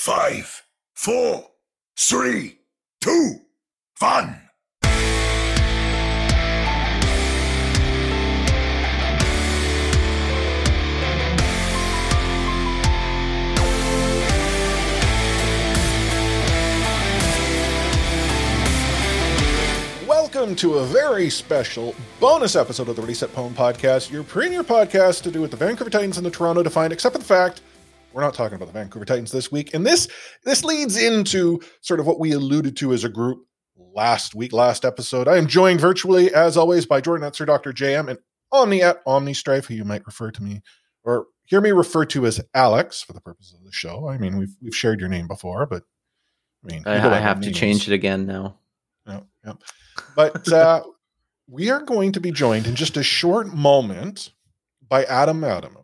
five, four, three, two, one. Welcome to a very special bonus episode of the Ready Set Poem Podcast, your premier podcast to do with the Vancouver Titans and the Toronto Defiant, except for the fact we're not talking about the Vancouver Titans this week. And this this leads into sort of what we alluded to as a group last week, last episode. I am joined virtually, as always, by Jordan Etzer, Dr. JM, and Omni at OmniStrife, who you might refer to me or hear me refer to as Alex for the purpose of the show. I mean, we've we've shared your name before, but I mean, I, I have to change it again now. Yeah, yeah. But uh, we are going to be joined in just a short moment by Adam Adamou.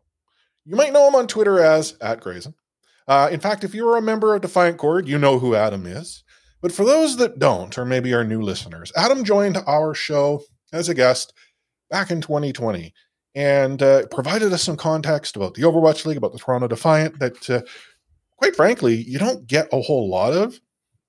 You might know him on Twitter as at Grayson. Uh, in fact, if you're a member of Defiant Chord, you know who Adam is. But for those that don't, or maybe are new listeners, Adam joined our show as a guest back in 2020 and uh, provided us some context about the Overwatch League, about the Toronto Defiant that, uh, quite frankly, you don't get a whole lot of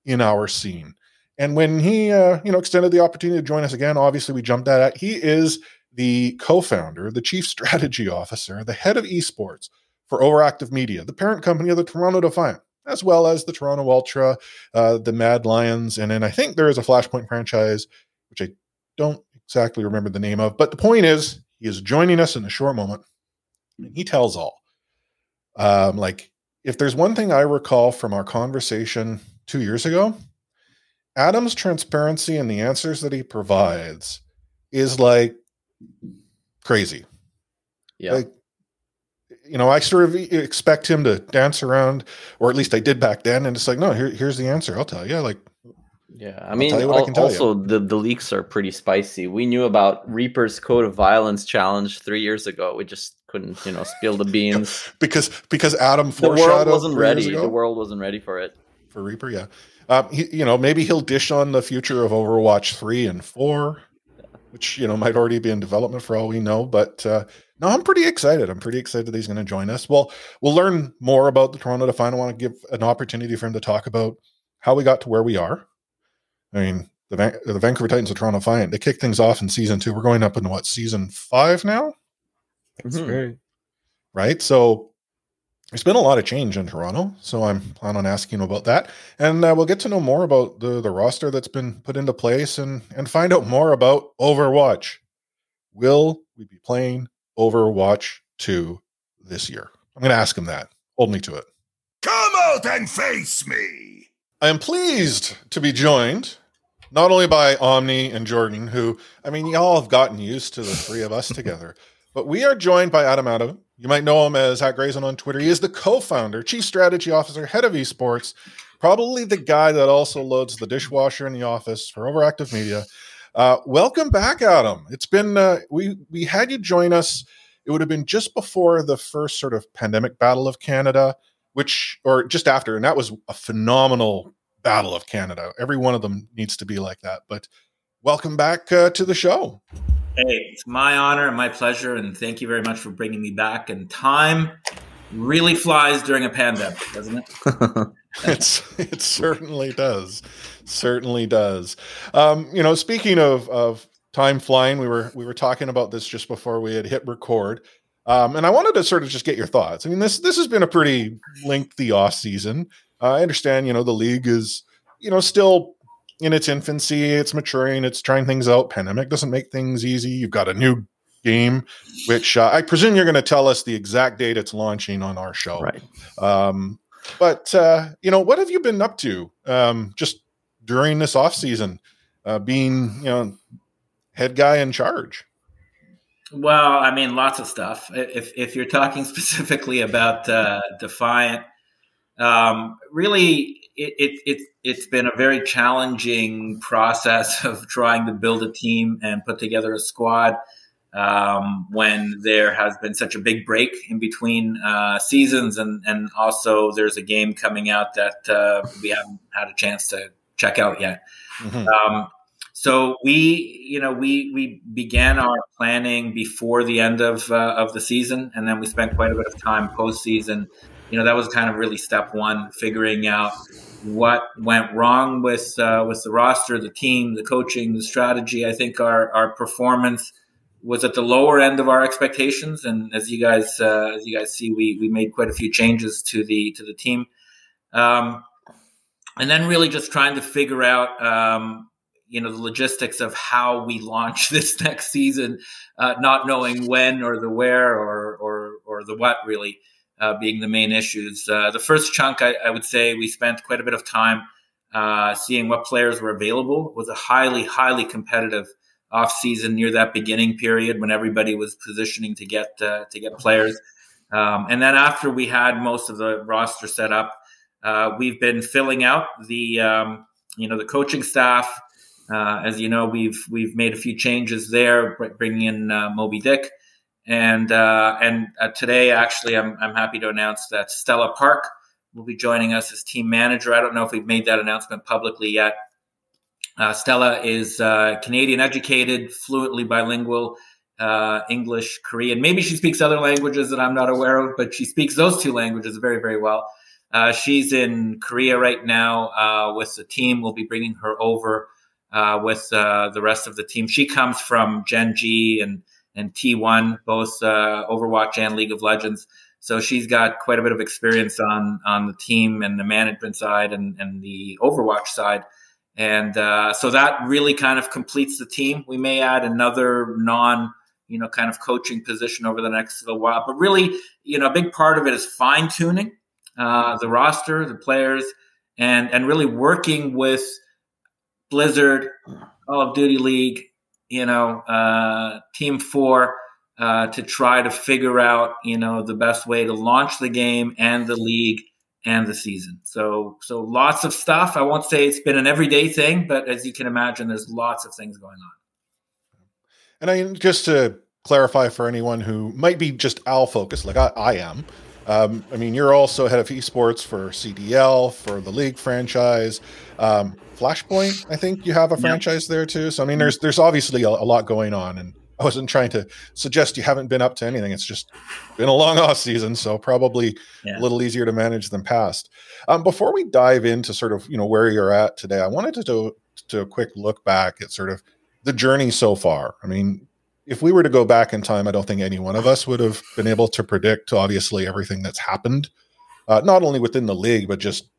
in our scene. And when he, uh, you know, extended the opportunity to join us again, obviously we jumped at it. He is the co-founder, the chief strategy officer, the head of esports for Overactive Media, the parent company of the Toronto Defiant, as well as the Toronto Ultra, uh, the Mad Lions, and then I think there is a Flashpoint franchise, which I don't exactly remember the name of. But the point is, he is joining us in a short moment, and he tells all. Um, like, if there's one thing I recall from our conversation two years ago, Adam's transparency and the answers that he provides is like crazy. Yeah. Like, you know, I sort of expect him to dance around, or at least I did back then. And it's like, no, here, here's the answer. I'll tell you. Like, yeah, I mean, al- I also the the leaks are pretty spicy. We knew about Reaper's Code of Violence challenge three years ago. We just couldn't, you know, spill the beans because because Adam the world wasn't ready. The world wasn't ready for it for Reaper. Yeah, um, he, you know, maybe he'll dish on the future of Overwatch three and four which you know might already be in development for all we know. But uh, no, I'm pretty excited. I'm pretty excited that he's going to join us. Well, we'll learn more about the Toronto Defiant. I want to give an opportunity for him to talk about how we got to where we are. I mean, the, Van- the Vancouver Titans of Toronto Defiant, they kick things off in season two. We're going up in what season five now? That's mm-hmm. right. Right. So there's been a lot of change in Toronto, so I'm plan on asking about that, and uh, we'll get to know more about the the roster that's been put into place, and and find out more about Overwatch. Will we be playing Overwatch two this year? I'm going to ask him that. Hold me to it. Come out and face me. I am pleased to be joined not only by Omni and Jordan, who I mean, y'all have gotten used to the three of us together, but we are joined by Adam Adam you might know him as Hat Grayson on Twitter. He is the co-founder, chief strategy officer, head of esports, probably the guy that also loads the dishwasher in the office for Overactive Media. Uh, welcome back, Adam. It's been uh, we we had you join us. It would have been just before the first sort of pandemic battle of Canada, which or just after, and that was a phenomenal battle of Canada. Every one of them needs to be like that. But welcome back uh, to the show. Hey, it's my honor and my pleasure, and thank you very much for bringing me back. And time really flies during a pandemic, doesn't it? it's it certainly does, certainly does. Um, you know, speaking of of time flying, we were we were talking about this just before we had hit record. Um, and I wanted to sort of just get your thoughts. I mean, this this has been a pretty lengthy off season. Uh, I understand, you know, the league is, you know, still in its infancy. It's maturing. It's trying things out. Pandemic doesn't make things easy. You've got a new game, which uh, I presume you're going to tell us the exact date it's launching on our show. Right. Um, but uh, you know, what have you been up to um, just during this off season, uh, being you know head guy in charge? Well, I mean, lots of stuff. If if you're talking specifically about uh, Defiant, um, really, it, it, it, it's been a very challenging process of trying to build a team and put together a squad um, when there has been such a big break in between uh, seasons, and, and also there's a game coming out that uh, we haven't had a chance to check out yet. Mm-hmm. Um, so we, you know, we we began our planning before the end of uh, of the season, and then we spent quite a bit of time postseason you know that was kind of really step one, figuring out what went wrong with uh, with the roster, the team, the coaching, the strategy. I think our our performance was at the lower end of our expectations, and as you guys uh, as you guys see, we we made quite a few changes to the to the team, um, and then really just trying to figure out. Um, you know the logistics of how we launch this next season, uh, not knowing when or the where or or or the what really being the main issues. Uh, the first chunk, I, I, would say, we spent quite a bit of time uh, seeing what players were available. It was a highly, highly competitive off season near that beginning period when everybody was positioning to get uh, to get players. Um, and then after we had most of the roster set up, uh, we've been filling out the um, you know the coaching staff. Uh, as you know, we've we've made a few changes there, bringing in Moby Dick. And uh, and uh, today, actually, I'm I'm happy to announce that Stella Park will be joining us as team manager. I don't know if we've made that announcement publicly yet. Uh, Stella is uh, Canadian educated, fluently bilingual, uh, English, Korean. Maybe she speaks other languages that I'm not aware of, but she speaks those two languages very, very well. Uh, she's in Korea right now with the team. We'll be bringing her over with the rest of the team. She comes from Gen G and and T1, both uh, Overwatch and League of Legends. So she's got quite a bit of experience on on the team and the management side and, and the Overwatch side. And uh, so that really kind of completes the team. We may add another non, you know, kind of coaching position over the next little while. But really, you know, a big part of it is fine tuning uh, the roster, the players, and and really working with Blizzard, Call of Duty League, you know, uh, Team Four uh, to try to figure out, you know, the best way to launch the game and the league and the season. So, so lots of stuff. I won't say it's been an everyday thing, but as you can imagine, there's lots of things going on. And I just to clarify for anyone who might be just owl focused, like I, I am. Um, I mean, you're also head of esports for CDL for the league franchise. Um, Flashpoint, I think you have a franchise there too. So I mean, there's there's obviously a, a, lot going on, and I wasn't trying to suggest you haven't been up to anything. It's just been a long off season, so probably yeah. a little easier to manage than past. Um, before we dive into sort of you know where you're at today, I wanted to do to a quick look back at sort of the journey so far. I mean, if we were to go back in time, I don't think any one of us would have been able to predict obviously everything that's happened, uh, not only within the league, but just,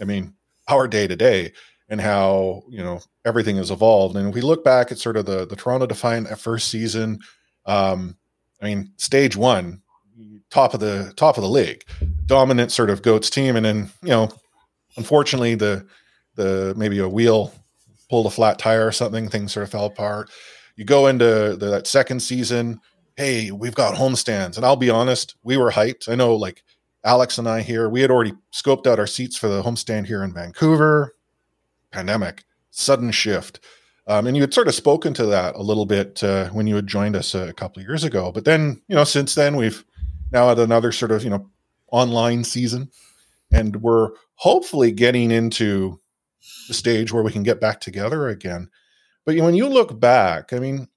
I mean, our day to day and how you know everything has evolved. And if we look back at sort of the the Toronto Defiant first season, um, I mean, stage one, top of the top of the league, dominant sort of goats team, and then you know, unfortunately, the the maybe a wheel pulled a flat tire or something, things sort of fell apart. You go into the, that second season, hey, we've got homestands, and I'll be honest, we were hyped. I know, like Alex and I here, we had already scoped out our seats for the homestand here in Vancouver pandemic, sudden shift. Um, and you had sort of spoken to that a little bit uh, when you had joined us a couple of years ago. But then, you know, since then we've now had another sort of, you know, online season, and we're hopefully getting into the stage where we can get back together again. But when you look back, I mean,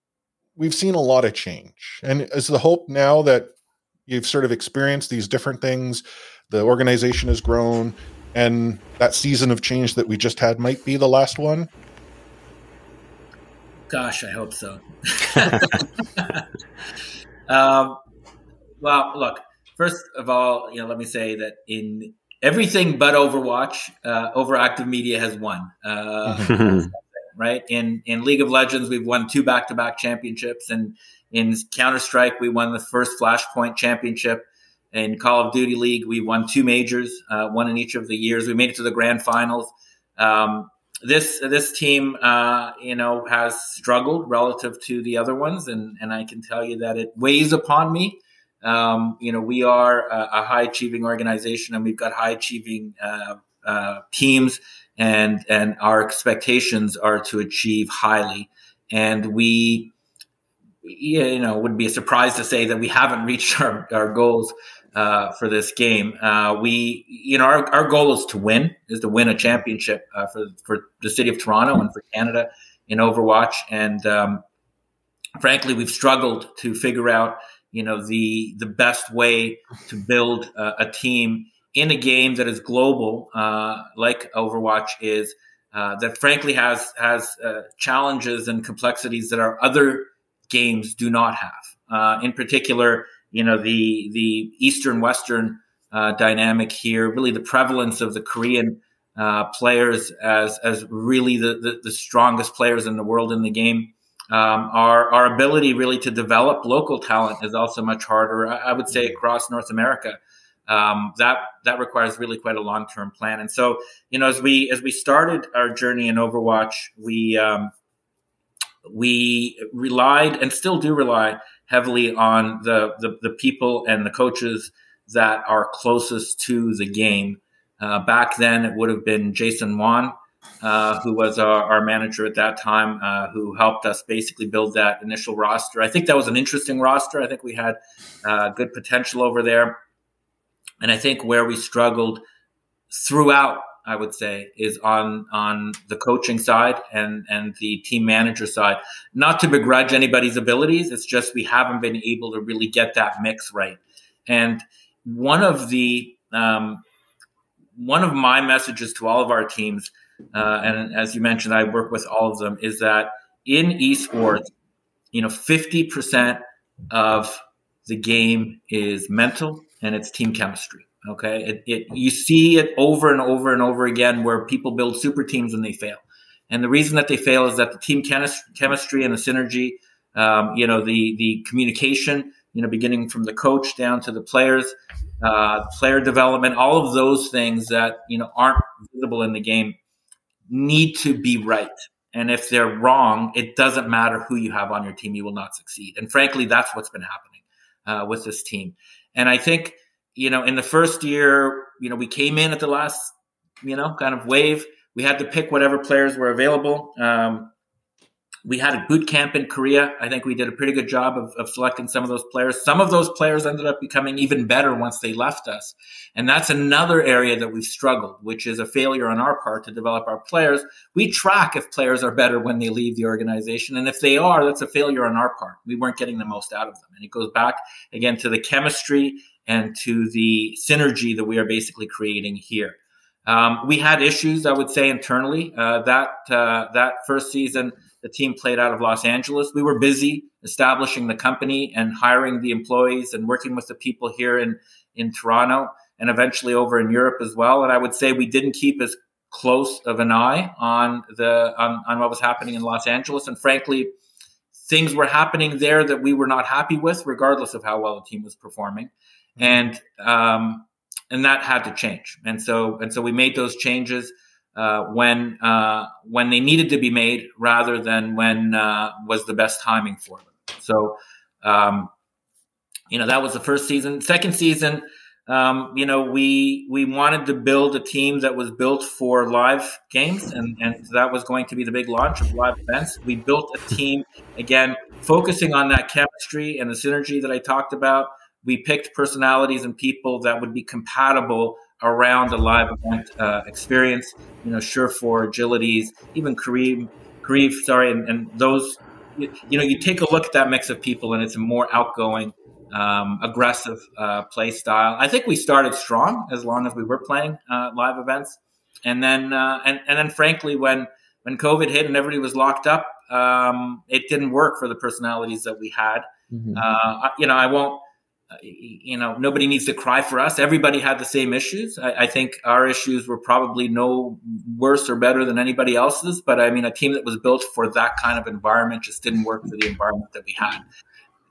we've seen a lot of change. And is the hope now that you've sort of experienced these different things, the organization has grown, and that season of change that we just had might be the last one? Gosh, I hope so. um, well, look. First of all, you know, let me say that in everything but Overwatch, uh, Overactive Media has won. Uh, right in in League of Legends, we've won two back to back championships, and in Counter Strike, we won the first Flashpoint championship. In Call of Duty League, we won two majors, uh, one in each of the years. We made it to the grand finals. Um, this this team, uh, you know, has struggled relative to the other ones, and and I can tell you that it weighs upon me. Um, you know, we are a, a, high achieving organization, and we've got high achieving uh, uh, teams, and and our expectations are to achieve highly, and we. You know, would be a surprise to say that we haven't reached our, our goals uh, for this game. Uh, we, you know, our, our goal is to win, is to win a championship uh, for for the city of Toronto and for Canada in Overwatch. And um, frankly, we've struggled to figure out, you know the the best way to build a team in a game that is global, uh, like Overwatch is, uh, that frankly has has uh, challenges and complexities that our other games do not have. Uh, in particular, you know the the Eastern Western uh, dynamic here, really the prevalence of the Korean uh, players as as really the, the, the strongest players in the world in the game. Um, our our ability really to develop local talent is also much harder. I, I would say across North America um, that that requires really quite a long term plan. And so, you know, as we as we started our journey in Overwatch, we um, we relied and still do rely heavily on the, the, the people and the coaches that are closest to the game. Uh, back then, it would have been Jason Wan, uh, who was our, our, manager at that time, uh, who helped us basically build that initial roster. I think that was an interesting roster. I think we had uh, good potential over there. And I think where we struggled throughout, I would say, is on on the coaching side and and the team manager side. Not to begrudge anybody's abilities, it's just we haven't been able to really get that mix right. And one of the um, one of my messages to all of our teams, uh, and as you mentioned, I work with all of them, is that in esports, you know, fifty percent of the game is mental and it's team chemistry. Okay, it, it you see it over and over and over again where people build super teams and they fail, and the reason that they fail is that the team chemistry and the synergy, um, you know, the the communication, you know, beginning from the coach down to the players, uh, player development, all of those things that you know aren't visible in the game need to be right. And if they're wrong, it doesn't matter who you have on your team, you will not succeed. And frankly, that's what's been happening uh, with this team. And I think, you know, in the first year, you know, we came in at the last, you know, kind of wave. We had to pick whatever players were available. Um, we had a boot camp in Korea. I think we did a pretty good job of, of, selecting some of those players. Some of those players ended up becoming even better once they left us. And that's another area that we've struggled, which is a failure on our part to develop our players. We track if players are better when they leave the organization. And if they are, that's a failure on our part. We weren't getting the most out of them. And it goes back again to the chemistry and to the synergy that we are basically creating here. Um, we had issues, I would say, internally. Uh, that uh, that first season, the team played out of Los Angeles. We were busy establishing the company and hiring the employees and working with the people here in, in Toronto and eventually over in Europe as well. And I would say we didn't keep as close of an eye on the on, on what was happening in Los Angeles. And frankly, things were happening there that we were not happy with, regardless of how well the team was performing. Mm-hmm. And um, and that had to change. And so and so we made those changes uh, when uh, when they needed to be made rather than when uh, was the best timing for them. So, um, you know, that was the first season. Second season, um, you know, we we wanted to build a team that was built for live games, and and that was going to be the big launch of live events. We built a team again, focusing on that chemistry and the synergy that I talked about. We picked personalities and people that would be compatible around a live event uh, experience. You know, Surefour, Agilities, even Kareem, Kareem, sorry, and, and those. You, you, know, you take a look at that mix of people, and it's a more outgoing, um, aggressive uh, play style. I think we started strong as long as we were playing uh, live events, and then uh, and and then frankly, when when COVID hit and everybody was locked up, um, it didn't work for the personalities that we had. Mm-hmm. Uh, you know, I won't you know, nobody needs to cry for us. Everybody had the same issues. I, I, think our issues were probably no worse or better than anybody else's. But I mean, a team that was built for that kind of environment just didn't work for the environment that we had.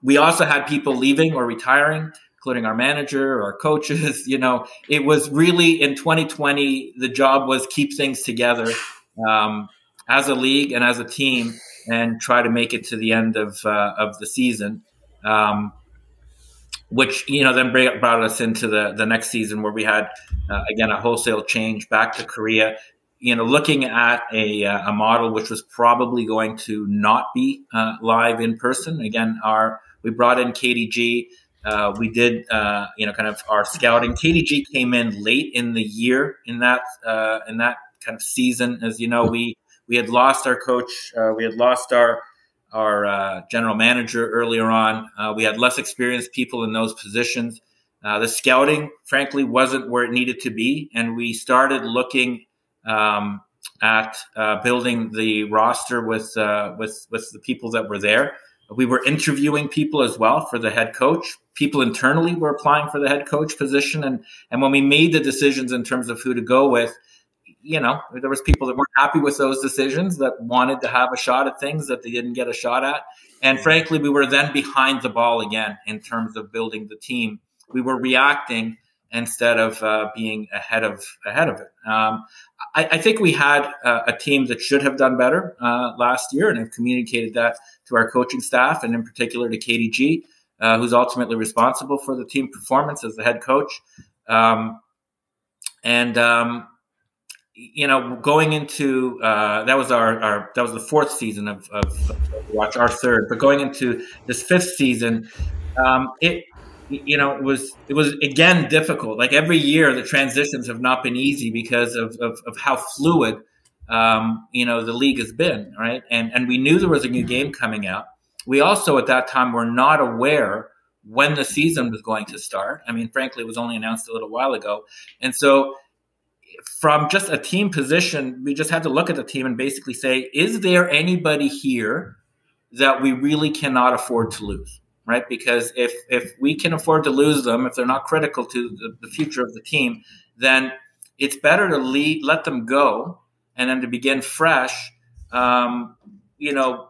We also had people leaving or retiring, including our manager, our coaches. You know, it was really in 2020, the job was keep things together um, as a league and as a team and try to make it to the end of, uh, of the season. Um, which you know then brought us into the the next season where we had uh, again a wholesale change back to Korea. You know, looking at a uh, a model which was probably going to not be uh, live in person. Again, our we brought in KDG. Uh, we did uh, you know kind of our scouting. KDG came in late in the year in that uh, in that kind of season. As you know, we we had lost our coach. we had lost our our uh, general manager earlier on. Uh, we had less experienced people in those positions. Uh, the scouting, frankly, wasn't where it needed to be, and we started looking um, at uh, building the roster with uh, with with the people that were there. We were interviewing people as well for the head coach. People internally were applying for the head coach position, and and when we made the decisions in terms of who to go with, you know, there was people that weren't happy with those decisions that wanted to have a shot at things that they didn't get a shot at. And frankly, we were then behind the ball again in terms of building the team. We were reacting instead of uh, being ahead of ahead of it. Um, I, I, think we had uh, a team that should have done better uh, last year, and have communicated that to our coaching staff, and in particular to KDG, uh, who's ultimately responsible for the team performance as the head coach. Um, and um, you know, going into uh, that was our, our that was the fourth season of, of, Watch, our third, but going into this fifth season, um, it you know was it was again difficult. Like every year, the transitions have not been easy because of of, of how fluid um, you know the league has been, right? And and we knew there was a new game coming out. We also at that time were not aware when the season was going to start. I mean, frankly, it was only announced a little while ago, and so from just a team position, we just have to look at the team and basically say, is there anybody here that we really cannot afford to lose? Right? Because if if we can afford to lose them, if they're not critical to the, the future of the team, then it's better to lead, let them go and then to begin fresh. Um, you know,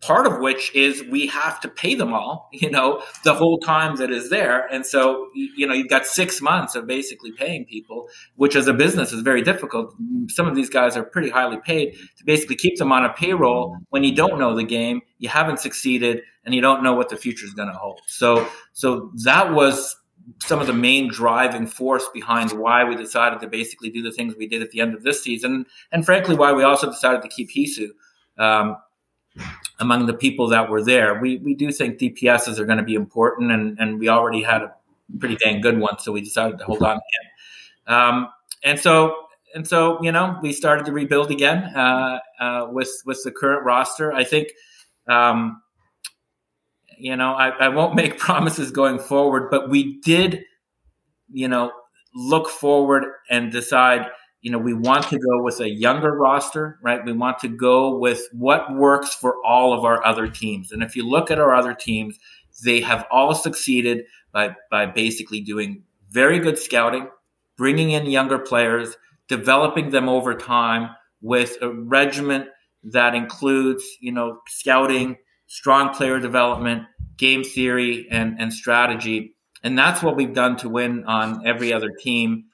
part of which is we have to pay them all, you know, the whole time that is there. And so, you know, you've got six months of basically paying people, which as a business is very difficult. Some of these guys are pretty highly paid to basically keep them on a payroll when you don't know the game, you haven't succeeded, and you don't know what the future is going to hold. So, so that was some of the main driving force behind why we decided to basically do the things we did at the end of this season, and frankly, why we also decided to keep Heesu. Um, among the people that were there. We we do think DPSs are going to be important, and and we already had a pretty dang good one, so we decided to hold on to him. Um, and so and so you know we started to rebuild again uh, uh, with with the current roster. I think. Um, you know, I, I won't make promises going forward, but we did, you know, look forward and decide you know, we want to go with a younger roster, right? We want to go with what works for all of our other teams. And if you look at our other teams, they have all succeeded by, by basically doing very good scouting, bringing in younger players, developing them over time with a regiment that includes, you know, scouting, strong player development, game theory, and, and strategy. And that's what we've done to win on every other team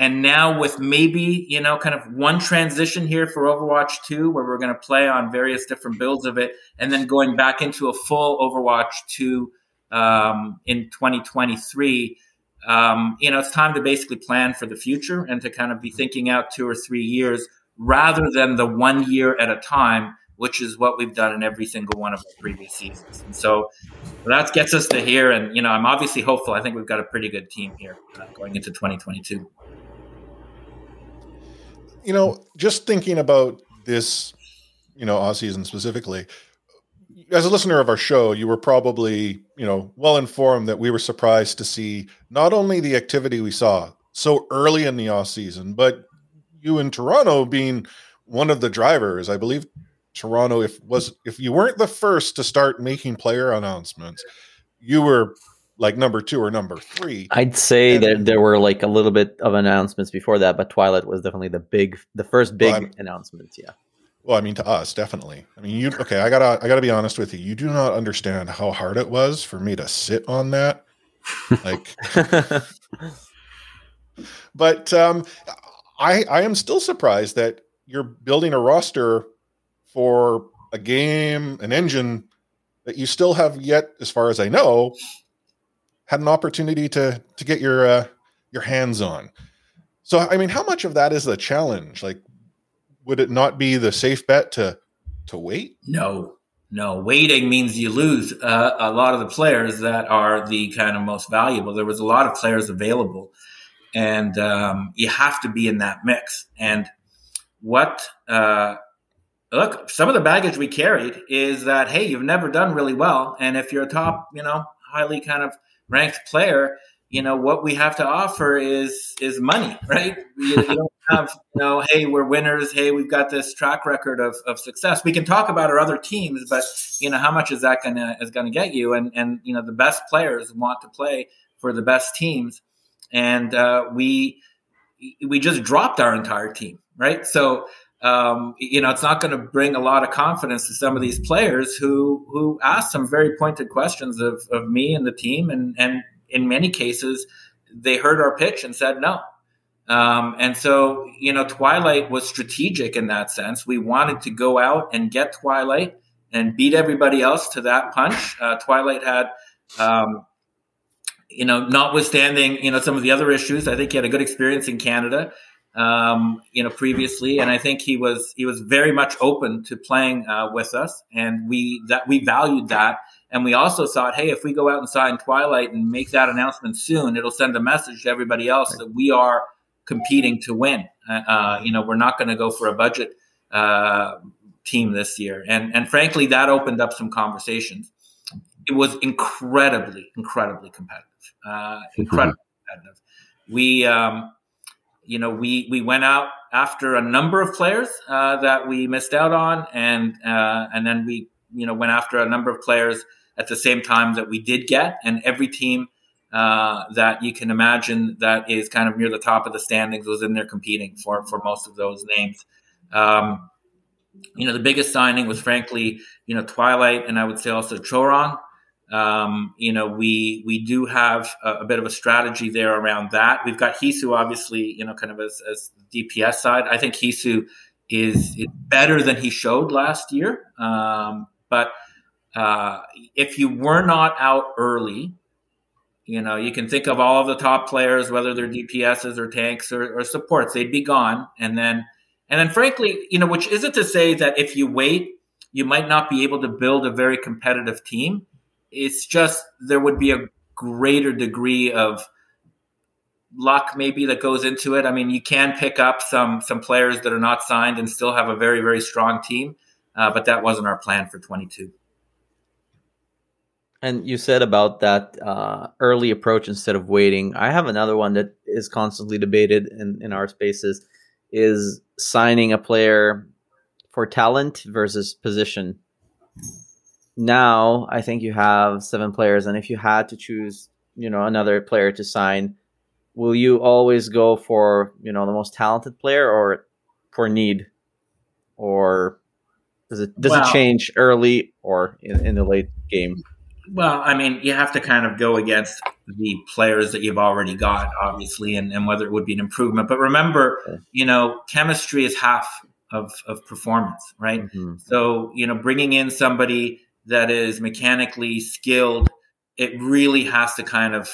and now with maybe, you know, kind of one transition here for Overwatch 2 where we're going to play on various different builds of it and then going back into a full Overwatch 2 um, in 2023. Um, you know, it's time to basically plan for the future and to kind of be thinking out two or three years rather than the one year at a time, which is what we've done in every single one of our previous seasons. And so that gets us to here. And, you know, I'm obviously hopeful. I think we've got a pretty good team here uh, going into 2022 you know, just thinking about this, you know, off season specifically, as a listener of our show, you were probably, you know, well informed that we were surprised to see not only the activity we saw so early in the off season, but you in Toronto being one of the drivers. I believe Toronto, if was if you weren't the first to start making player announcements, you were like number two or number three. I'd say and, that there were like a little bit of announcements before that, but Twilight was definitely the big, the first big well, announcement. Yeah. Well, I mean, to us, definitely. I mean, you okay? I gotta, I gotta be honest with you. You do not understand how hard it was for me to sit on that. Like, but um, I, I am still surprised that you're building a roster for a game, an engine that you still have yet, as far as I know, had an opportunity to to get your uh, your hands on. So I mean, how much of that is a challenge? Like, would it not be the safe bet to to wait? No, no. Waiting means you lose uh, a lot of the players that are the kind of most valuable. There was a lot of players available, and um, you have to be in that mix. And what uh, look, some of the baggage we carried is that hey, you've never done really well, and if you're a top, you know, highly kind of ranked player, you know what we have to offer is is money, right? You, you don't have you know, hey, we're winners. Hey, we've got this track record of, of success. We can talk about our other teams, but you know, how much is that gonna is gonna get you? And and you know, the best players want to play for the best teams, and uh, we we just dropped our entire team, right? So um, you know, it's not going to bring a lot of confidence to some of these players who who ask some very pointed questions of, of me and the team, and and in many cases, they heard our pitch and said no. Um, and so, you know, Twilight was strategic in that sense. We wanted to go out and get Twilight and beat everybody else to that punch. Uh, Twilight had, um, you know, notwithstanding, you know, some of the other issues, I think he had a good experience in Canada um, you know, previously, and I think he was he was very much open to playing uh, with us, and we that we valued that, and we also thought, hey, if we go out and sign Twilight and make that announcement soon, it'll send a message to everybody else that we are competing to win. Uh, uh you know, we're not going to go for a budget uh, team this year, and and frankly, that opened up some conversations. It was incredibly, incredibly competitive, uh, incredibly competitive. We um, you know, we we went out after a number of players uh, that we missed out on, and uh, and then we you know went after a number of players at the same time that we did get, and every team uh, that you can imagine that is kind of near the top of the standings was in there competing for for most of those names. Um, you know, the biggest signing was frankly, you know, Twilight, and I would say also Chorong. Um, you know, we we do have a, a, bit of a strategy there around that. We've got Heesu, obviously, you know, kind of as, as DPS side. I think Heesu is, is better than he showed last year. Um, but uh, if you were not out early, you know, you can think of all of the top players, whether they're DPSs or tanks or, or supports, they'd be gone. And then, and then, frankly, you know, which isn't to say that if you wait, you might not be able to build a very competitive team it's just there would be a greater degree of luck maybe that goes into it. I mean, you can pick up some some players that are not signed and still have a very very strong team, uh, but that wasn't our plan for 22. And you said about that uh, early approach instead of waiting. I have another one that is constantly debated in, in our spaces is signing a player for talent versus position now I think you have seven players, and if you had to choose, you know, another player to sign, will you always go for you know the most talented player or for need, or does it does well, it change early or in, in the late game? Well, I mean, you have to kind of go against the players that you've already got, obviously, and, and whether it would be an improvement. But remember, okay. you know, chemistry is half of, of performance, right? Mm-hmm. So, you know, bringing in somebody that is mechanically skilled, it really has to kind of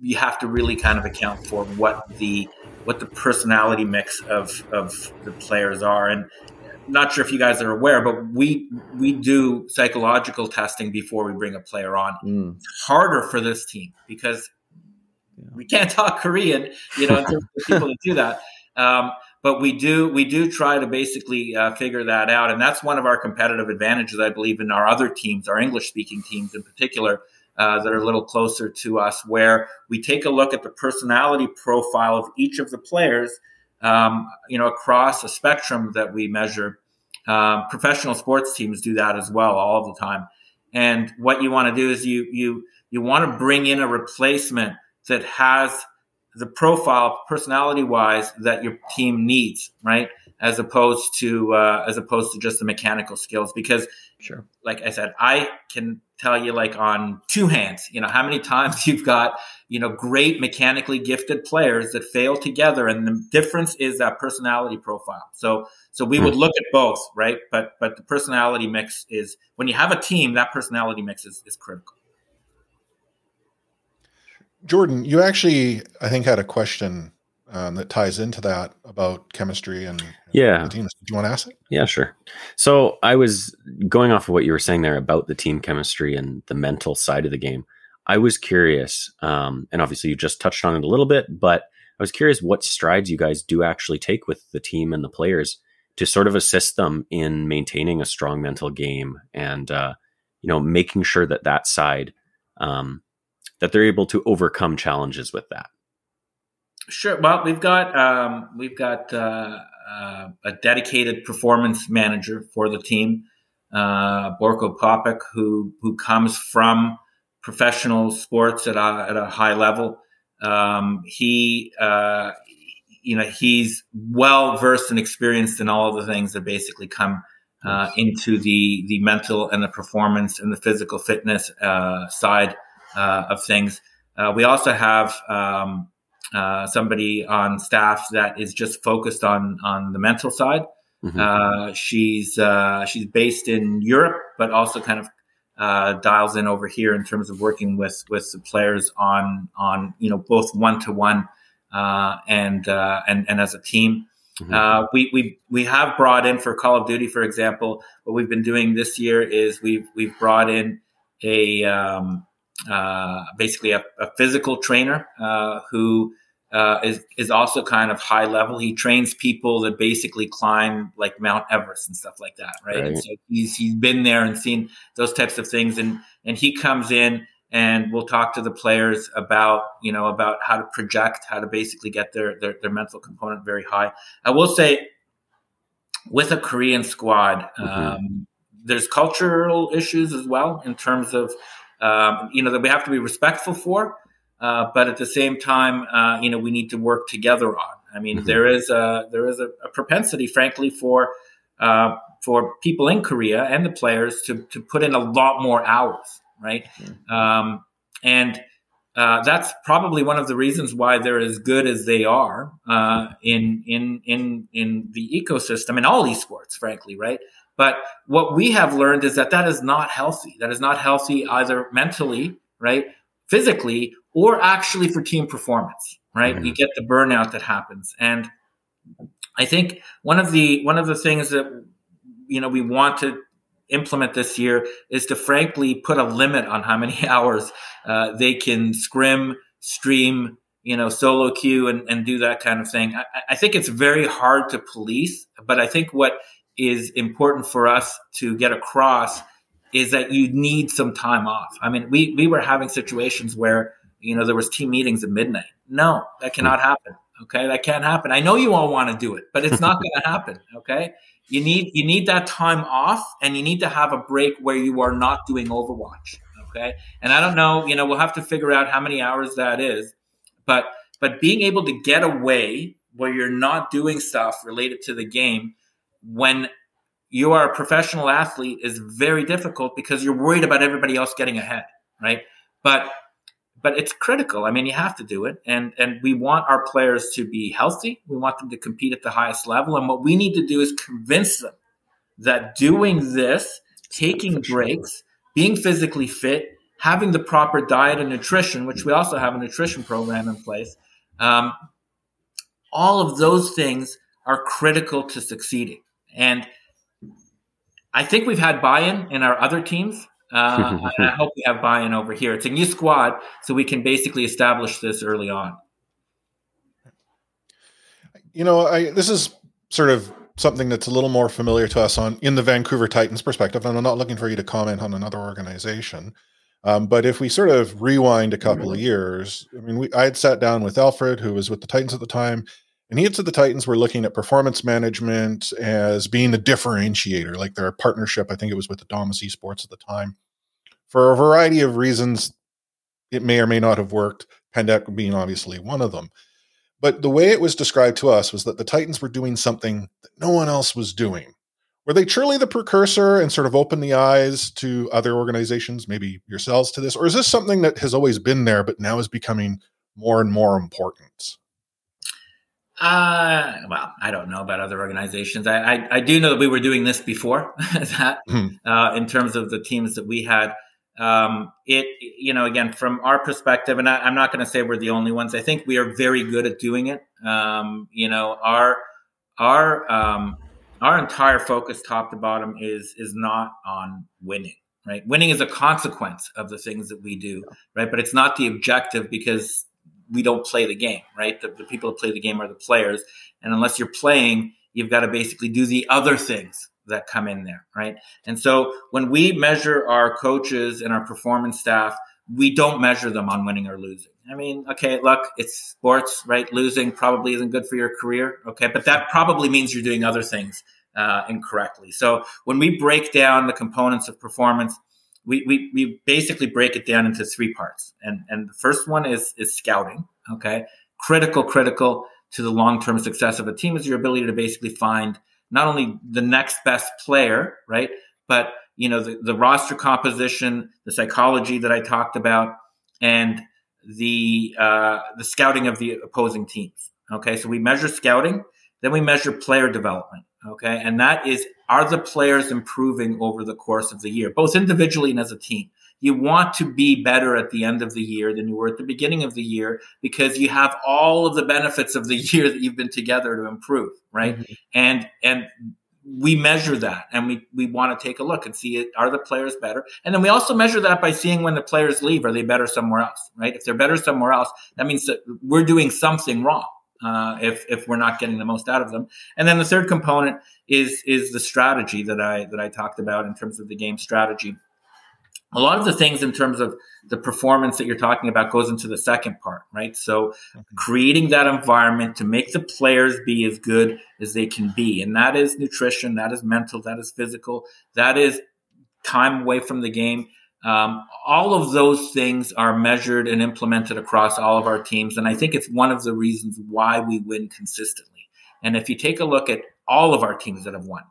you have to really kind of account for what the what the personality mix of of the players are and not sure if you guys are aware but we we do psychological testing before we bring a player on mm. it's harder for this team because yeah. we can't talk korean you know people that do that um, but we do we do try to basically uh, figure that out, and that's one of our competitive advantages, I believe, in our other teams, our English speaking teams in particular. Uh, that are a little closer to us, where we take a look at the personality profile of each of the players, um, you know, across a spectrum that we measure. Um, professional sports teams do that as well all the time. And what you want to do is you you you want to bring in a replacement that has the profile personality wise that your team needs, right? As opposed to uh, as opposed to just the mechanical skills. Because, sure, like I said, I can tell you like on two hands, you know, how many times you've got you know great mechanically gifted players that fail together, and the difference is that personality profile. So so we would look at both, right? But but the personality mix is when you have a team, that personality mix is, is critical. Jordan, you actually, I think, had a question um, that ties into that about chemistry and yeah. teams. Do you want to ask it? Yeah, sure. So I was going off of what you were saying there about the team chemistry and the mental side of the game. I was curious, um, and obviously you just touched on it a little bit, but I was curious what strides you guys do actually take with the team and the players to sort of assist them in maintaining a strong mental game and uh, you know making sure that that side um, that they're able to overcome challenges with that. Sure. Well, we've got um, we've got uh, uh, a dedicated performance manager for the team, uh, Borko Popek, who who comes from professional sports at a, at a high level. Um, he uh, you know he's well versed and experienced in all of the things that basically come uh, into the the mental and the performance and the physical fitness uh, side of things. Uh, we also have um, uh, somebody on staff that is just focused on on the mental side. Mm-hmm. Uh, she's uh, she's based in Europe, but also kind of uh, dials in over here in terms of working with with the players on on you know both one to one and and and as a team. Mm-hmm. we we we have brought in for Call of Duty, for example. What we've been doing this year is we've we've brought in a um, uh, basically a, a, physical trainer uh, who uh, is is also kind of high level. He trains people that basically climb like Mount Everest and stuff like that, right? right. And so he's he's been there and seen those types of things, and and he comes in and we'll talk to the players about you know about how to project, how to basically get their their, their mental component very high. I will say with a Korean squad. Mm-hmm. Um, there's cultural issues as well in terms of um, you know, that we have to be respectful for. Uh, but at the same time, uh, you know, we need to work together on. I mean, mm-hmm. there is a there is a, a propensity, frankly, for uh, for people in Korea and the players to to put in a lot more hours, right? Mm-hmm. Um, and uh, that's probably one of the reasons why they're as good as they are uh, in in in in the ecosystem in all esports, frankly, right? But what we have learned is that that is not healthy. That is not healthy either mentally, right, physically, or actually for team performance, right? Mm-hmm. You get the burnout that happens, and I think one of the one of the things that you know we want to implement this year is to frankly put a limit on how many hours uh, they can scrim, stream, you know, solo queue and, and do that kind of thing. I, I think it's very hard to police, but I think what is important for us to get across is that you need some time off. I mean, we we were having situations where you know there was team meetings at midnight. No, that cannot hmm. happen. Okay, that can't happen. I know you all want to do it, but it's not going to happen. Okay, you need you need that time off, and you need to have a break where you are not doing Overwatch. Okay, and I don't know. You know, we'll have to figure out how many hours that is, but but being able to get away where you're not doing stuff related to the game when you are a professional athlete is very difficult because you're worried about everybody else getting ahead, right? But but it's critical. I mean, you have to do it, and and we want our players to be healthy. We want them to compete at the highest level, and what we need to do is convince them that doing this, taking breaks, being physically fit, having the proper diet and nutrition, which we also have a nutrition program in place, um, all of those things are critical to succeeding. And I think we've had buy-in in our other teams. Uh, I hope we have buy-in over here. It's a new squad, so we can basically establish this early on. You know, I, this is sort of something that's a little more familiar to us on in the Vancouver Titans perspective, and I'm not looking for you to comment on another organization. Um, but if we sort of rewind a couple of years, I mean, we, I had sat down with Alfred, who was with the Titans at the time, and had said the Titans were looking at performance management as being the differentiator, like their partnership, I think it was with the Domus Esports at the time. For a variety of reasons, it may or may not have worked, Pandemic being obviously one of them. But the way it was described to us was that the Titans were doing something that no one else was doing. Were they truly the precursor and sort of opened the eyes to other organizations, maybe yourselves, to this? Or is this something that has always been there, but now is becoming more and more important? Uh, well, I don't know about other organizations. I, I, I do know that we were doing this before that, hmm. uh, in terms of the teams that we had. Um, it, you know, again, from our perspective, and I, am not going to say we're the only ones. I think we are very good at doing it. Um, you know, our, our, um, our entire focus top to bottom is, is not on winning, right? Winning is a consequence of the things that we do, right? But it's not the objective because we don't play the game, right? The, the, people that play the game are the players, and unless you're playing, you've got to basically do the other things that come in there, right? And so when we measure our coaches and our performance staff, we don't measure them on winning or losing. I mean, okay, look, it's sports, right? Losing probably isn't good for your career, okay, but that probably means you're doing other things uh, incorrectly. So when we break down the components of performance, we, we, we basically break it down into three parts. And, and the first one is, is scouting, okay? Critical, critical to the long term success of a team is your ability to basically find not only the next best player, right? But, you know, the, the roster composition, the psychology that I talked about, and the, uh, the scouting of the opposing teams. Okay. So we measure scouting, then we measure player development. Okay. And that is, are the players improving over the course of the year, both individually and as a team? You want to be better at the end of the year than you were at the beginning of the year because you have all of the benefits of the year that you've been together to improve, right? Mm-hmm. And and we measure that and we, we want to take a look and see it, are the players better and then we also measure that by seeing when the players leave are they better somewhere else right if they're better somewhere else that means that we're doing something wrong uh, if if we're not getting the most out of them and then the third component is is the strategy that i that i talked about in terms of the game strategy a lot of the things in terms of the performance that you're talking about goes into the second part, right? So creating that environment to make the players be as good as they can be. And that is nutrition, that is mental, that is physical, that is time away from the game. Um, all of those things are measured and implemented across all of our teams. And I think it's one of the reasons why we win consistently. And if you take a look at all of our teams that have won,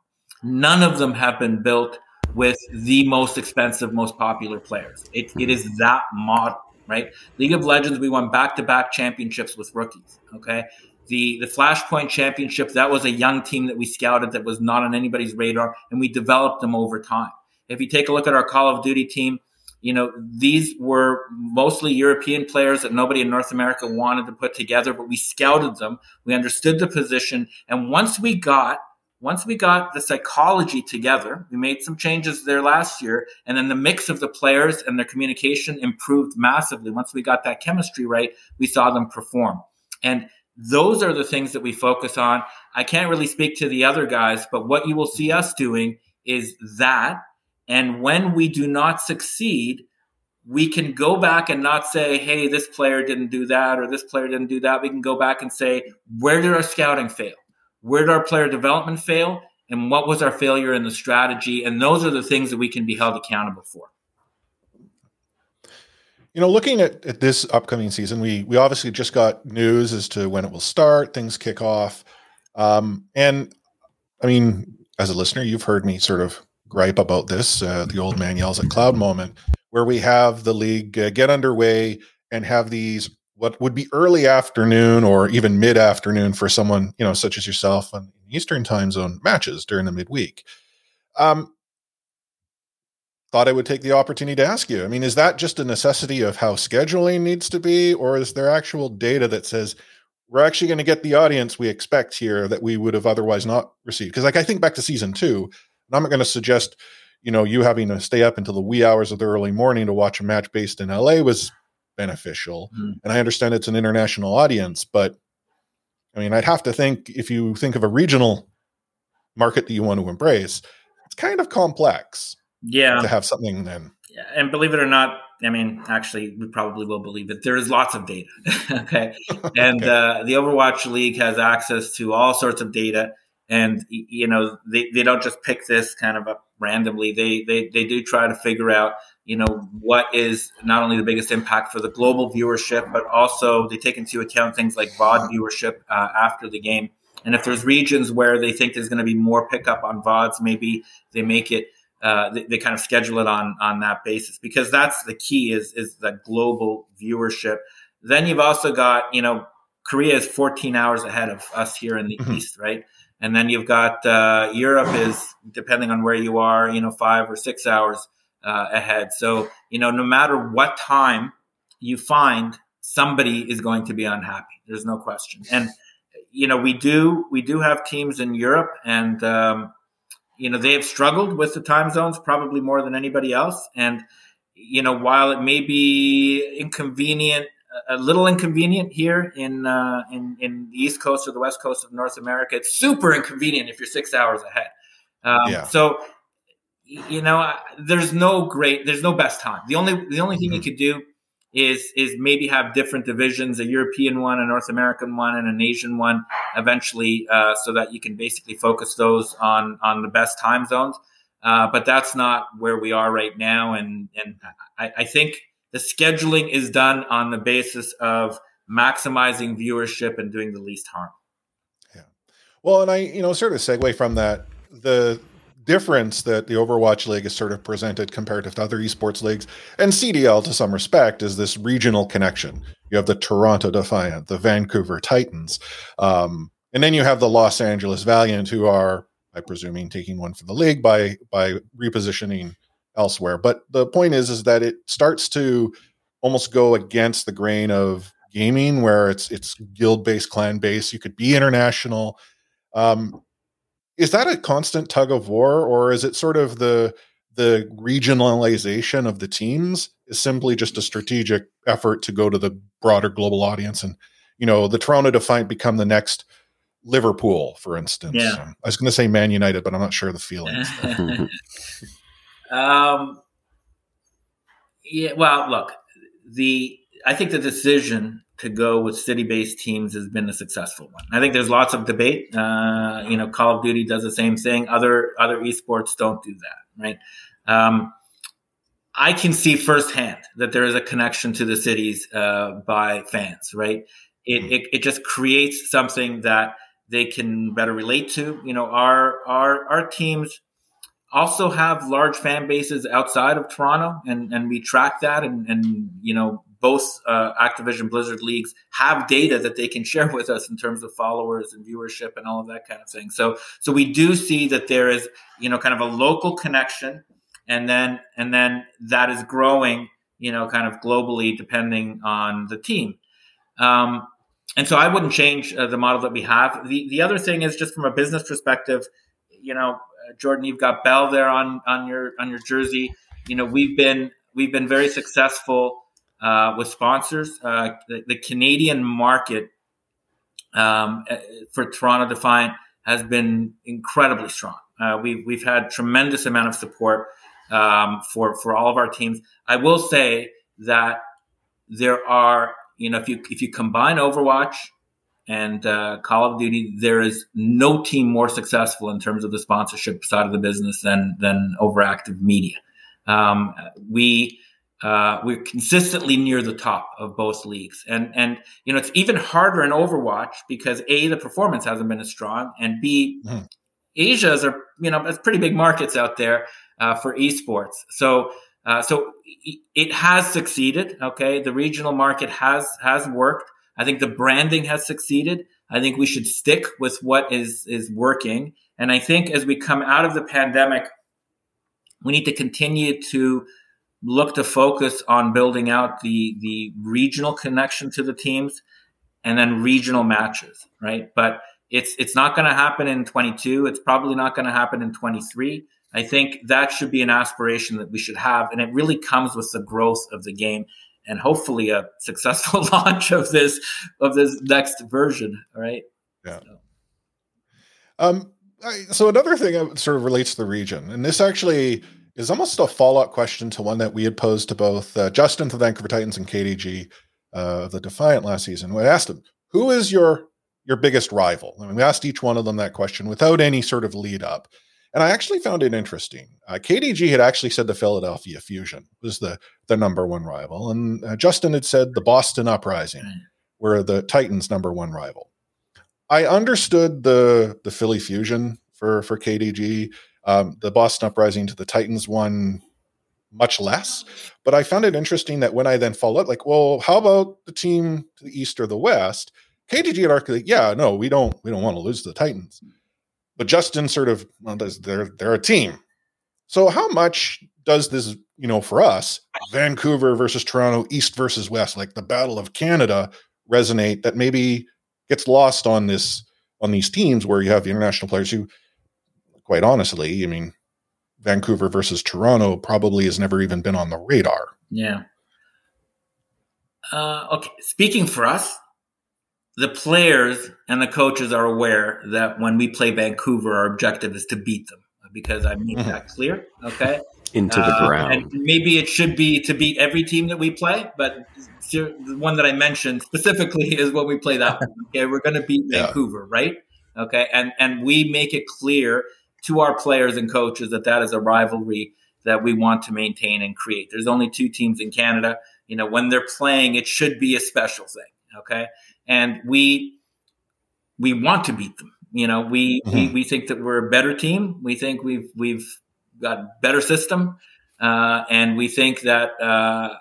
none of them have been built with the most expensive, most popular players. It, it is that model, right? League of Legends, we won back to back championships with rookies. Okay. The, the Flashpoint Championship, that was a young team that we scouted that was not on anybody's radar, and we developed them over time. If you take a look at our Call of Duty team, you know, these were mostly European players that nobody in North America wanted to put together, but we scouted them. We understood the position. And once we got once we got the psychology together, we made some changes there last year, and then the mix of the players and their communication improved massively. Once we got that chemistry right, we saw them perform. And those are the things that we focus on. I can't really speak to the other guys, but what you will see us doing is that. And when we do not succeed, we can go back and not say, hey, this player didn't do that or this player didn't do that. We can go back and say, where did our scouting fail? Where did our player development fail? And what was our failure in the strategy? And those are the things that we can be held accountable for. You know, looking at, at this upcoming season, we we obviously just got news as to when it will start, things kick off. Um, and I mean, as a listener, you've heard me sort of gripe about this, uh, the old man yells at cloud moment, where we have the league uh, get underway and have these what would be early afternoon or even mid afternoon for someone you know such as yourself on Eastern time zone matches during the midweek. Um, thought I would take the opportunity to ask you. I mean, is that just a necessity of how scheduling needs to be, or is there actual data that says we're actually going to get the audience we expect here that we would have otherwise not received? Because, like, I think back to season two, and I'm not going to suggest, you know, you having to stay up until the wee hours of the early morning to watch a match based in LA was beneficial. Mm. And I understand it's an international audience, but I mean, I'd have to think if you think of a regional market that you want to embrace, it's kind of complex. Yeah. To have something then. Yeah. And believe it or not, I mean, actually, we probably will believe it. There is lots of data. okay. And okay. Uh, the Overwatch League has access to all sorts of data. And, you know, they, they don't just pick this kind of up randomly. They, they, they do try to figure out you know what is not only the biggest impact for the global viewership but also they take into account things like vod viewership uh, after the game and if there's regions where they think there's going to be more pickup on vods maybe they make it uh, they, they, kind of schedule it on on that basis because that's the key is is the global viewership then you've also got you know korea is 14 hours ahead of us here in the mm-hmm. east right and then you've got uh, europe is depending on where you are you know five or six hours uh, ahead. So, you know, no matter what time you find, somebody is going to be unhappy. There's no question. And, you know, we do, we do have teams in Europe and, um, you know, they have struggled with the time zones probably more than anybody else. And, you know, while it may be inconvenient a little inconvenient here in, uh, in in the East Coast or the West Coast of North America. It's super inconvenient if you're six hours ahead. Um, yeah. So, you know, there's no great, there's no best time. The only the only thing mm-hmm. you could do is is maybe have different divisions, a European one, a North American one, and an Asian one, eventually, uh, so that you can basically focus those on on the best time zones. Uh, but that's not where we are right now, and and I, I think the scheduling is done on the basis of maximizing viewership and doing the least harm. Yeah. Well, and I, you know, sort of segue from that, the difference that the Overwatch League is sort of presented compared to other esports leagues and CDL to some respect is this regional connection. You have the Toronto Defiant, the Vancouver Titans, um, and then you have the Los Angeles Valiant, who are, I presuming, taking one for the league by by repositioning elsewhere. But the point is, is that it starts to almost go against the grain of gaming, where it's it's guild based, clan based. You could be international. Um, is that a constant tug of war, or is it sort of the the regionalization of the teams is simply just a strategic effort to go to the broader global audience and you know the toronto defiant become the next liverpool for instance yeah. i was going to say man united but i'm not sure the feelings um yeah well look the i think the decision to go with city-based teams has been a successful one. I think there's lots of debate. Uh, you know, Call of Duty does the same thing. Other other esports don't do that, right? Um, I can see firsthand that there is a connection to the cities uh, by fans, right? It, it, it just creates something that they can better relate to. You know, our our our teams also have large fan bases outside of Toronto, and and we track that, and and you know both uh, Activision Blizzard leagues have data that they can share with us in terms of followers and viewership and all of that kind of thing. So, so we do see that there is, you know, kind of a local connection, and then and then that is growing, you know, kind of globally depending on the team. Um, and so I wouldn't change uh, the model that we have. The the other thing is just from a business perspective, you know, Jordan, you've got Bell there on on your on your jersey. You know, we've been we've been very successful uh, with sponsors. Uh, the, the, Canadian market um, uh, for Toronto Defiant has been incredibly strong. Uh, we've we've had tremendous amount of support um, for for all of our teams. I will say that there are you know if you if you combine Overwatch and uh, Call of Duty, there is no team more successful in terms of the sponsorship side of the business than than Overactive Media. Um, we uh, we're consistently near the top of both leagues, and and you know it's even harder in Overwatch because a the performance hasn't been as strong, and b mm. Asia's are you know it's pretty big markets out there uh, for esports. So uh, so it has succeeded. Okay, the regional market has has worked. I think the branding has succeeded. I think we should stick with what is is working, and I think as we come out of the pandemic, we need to continue to look to focus on building out the the regional connection to the teams and then regional matches, right? But it's it's not going to happen in 22. It's probably not going to happen in 23. I think that should be an aspiration that we should have, and it really comes with the growth of the game and hopefully a successful launch of this of this next version. Right? Yeah. So. Um. I, so another thing that sort of relates to the region, and this actually is almost a follow up question to one that we had posed to both uh, Justin, the Vancouver Titans, and KDG, uh, the Defiant last season. We asked them, "Who is your your biggest rival?" I mean, we asked each one of them that question without any sort of lead up, and I actually found it interesting. Uh, KDG had actually said the Philadelphia Fusion was the the number one rival, and uh, Justin had said the Boston Uprising were the Titans' number one rival. I understood the the Philly Fusion for for KDG um, the Boston Uprising to the Titans one much less. But I found it interesting that when I then followed, like, well, how about the team to the east or the west? KDG had argued, yeah, no, we don't, we don't want to lose to the Titans. But Justin sort of, well, they're they're a team. So how much does this, you know, for us, Vancouver versus Toronto, East versus West, like the Battle of Canada, resonate that maybe gets lost on this on these teams where you have the international players who quite honestly, I mean, Vancouver versus Toronto probably has never even been on the radar. Yeah. Uh, okay, speaking for us, the players and the coaches are aware that when we play Vancouver, our objective is to beat them because I made that clear. Okay. Into the Uh, ground. and maybe it should be to beat every team that we play, but the one that I mentioned specifically is when we play that one. Okay, we're going to beat Yeah. Vancouver, right? Okay, and and we make it clear to our players and coaches that that is a rivalry that we want to maintain and create. There's only two teams in Canada. You know, when they're playing, it should be a special thing. Okay, and we we want to beat them. You know, we, we we think that we're a better team. We think we've we've got better system, uh, and we think that uh,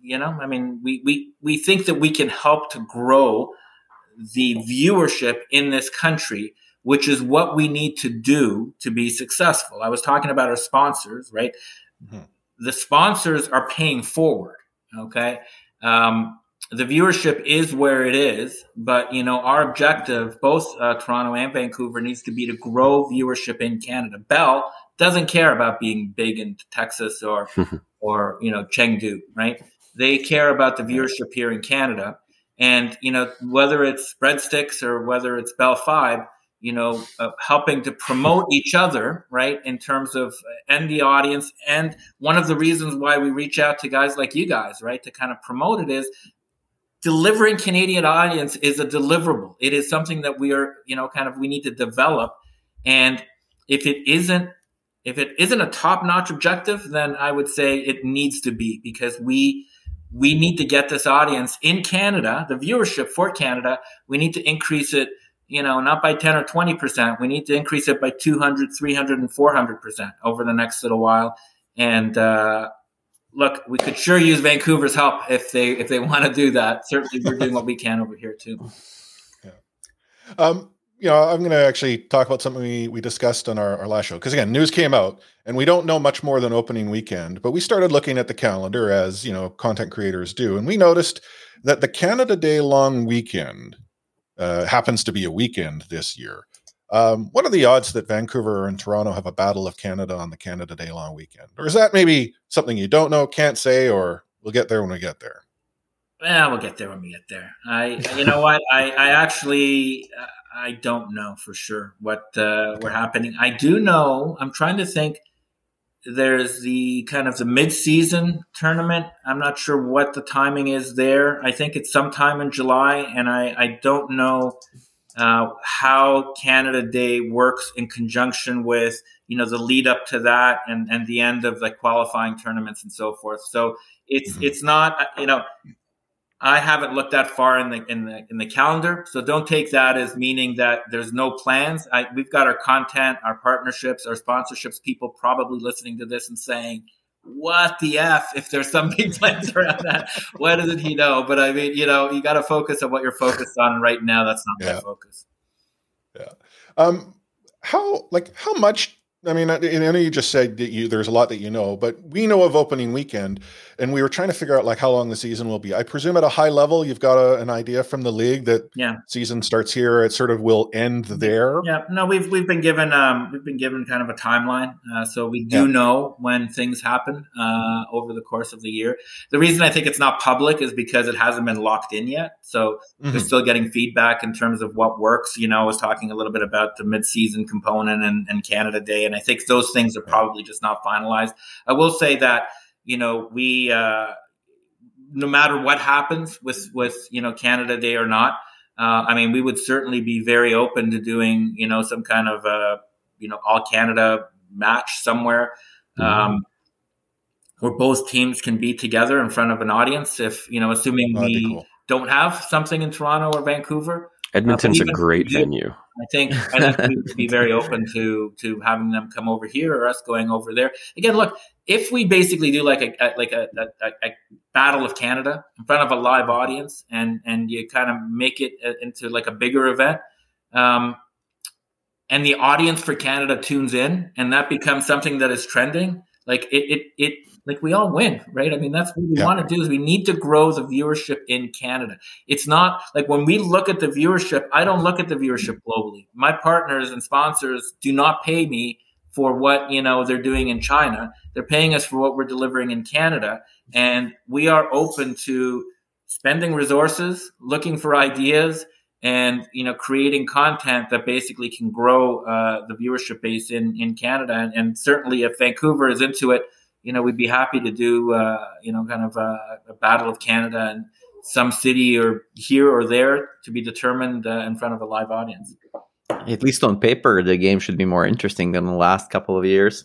you know, I mean, we we we think that we can help to grow the viewership in this country, which is what we need to do to be successful. I was talking about our sponsors, right? Mhm. The sponsors are paying forward. Okay. Um, the viewership is where it is, but you know our objective, both uh, Toronto and Vancouver, needs to be to grow viewership in Canada. Bell doesn't care about being big in Texas or or you know Chengdu, right? They care about the viewership here in Canada, and you know whether it's breadsticks or whether it's Bell Fibe, you know, uh, helping to promote each other, right, in terms of and the audience. And one of the reasons why we reach out to guys like you guys, right, to kind of promote it is delivering Canadian audience is a deliverable. It is something that we are, you know, kind of we need to develop. And if it isn't, if it isn't a top notch objective, then I would say it needs to be because we we need to get this audience in Canada, the viewership for Canada. We need to increase it, you know, not by 10 or 20%. We need to increase it by 200, 300, and 400% over the next little while. And, uh, look, we could sure use Vancouver's help if they if they want to do that. Certainly, we're doing what we can over here too. Um, you know, I'm going to actually talk about something we, we discussed on our, our last show. Because again, news came out and we don't know much more than opening weekend, but we started looking at the calendar as, you know, content creators do. And we noticed that the Canada Day long weekend uh, happens to be a weekend this year. Um, what are the odds that Vancouver and Toronto have a Battle of Canada on the Canada Day long weekend? Or is that maybe something you don't know, can't say, or we'll get there when we get there? Yeah, we'll get there when we get there. I, you know what? I, I actually, uh, I don't know for sure what uh, we're happening. I do know. I'm trying to think. There's the kind of the mid-season tournament. I'm not sure what the timing is there. I think it's sometime in July, and I, I don't know uh, how Canada Day works in conjunction with you know the lead up to that and and the end of like qualifying tournaments and so forth. So it's Mhm. it's not you know I haven't looked that far in the in the in the calendar, so don't take that as meaning that there's no plans. I, we've got our content, our partnerships, our sponsorships. People probably listening to this and saying, "What the f?" If there's some big plans around that, what doesn't he know? But I mean, you know, you got to focus on what you're focused on right now. That's not Yeah. my focus. Yeah. Um, how like how much? I mean, I, I know you just said that you there's a lot that you know, but we know of opening weekend, and we were trying to figure out like how long the season will be. I presume at a high level, you've got a, an idea from the league that Yeah. season starts here. It sort of will end there. Yeah, no, we've we've been given um, we've been given kind of a timeline, uh, so we do Yeah. know when things happen uh, over the course of the year. The reason I think it's not public is because it hasn't been locked in yet. So Mhm. we're still getting feedback in terms of what works. You know, I was talking a little bit about the mid-season component and, and Canada Day, and I think those things are probably just not finalized. I will say that you know we. Uh, no matter what happens with with you know Canada Day or not, uh, I mean, we would certainly be very open to doing, you know, some kind of, uh, you know, all Canada match somewhere, um, where both teams can be together in front of an audience. If you know, assuming That'd we cool. don't have something in Toronto or Vancouver, Edmonton's a great yeah. venue. I think I think be very open to to having them come over here or us going over there. Again, look, if we basically do like a, a like a, a, a battle of Canada in front of a live audience, and and you kind of make it uh, into like a bigger event, um, and the audience for Canada tunes in, and that becomes something that is trending. Like it, it, it like we all win, right? I mean, that's what we Yeah. want to do is we need to grow the viewership in Canada. It's not like when we look at the viewership, I don't look at the viewership globally. My partners and sponsors do not pay me for what, you know, they're doing in China. They're paying us for what we're delivering in Canada. And we are open to spending resources, looking for ideas, and you know creating content that basically can grow uh, the viewership base in in Canada. And, and, certainly, if Vancouver is into it, you know we'd be happy to do uh, you know kind of a, a, battle of Canada and some city or here or there to be determined uh, in front of a live audience. At least on paper, the game should be more interesting than the last couple of years.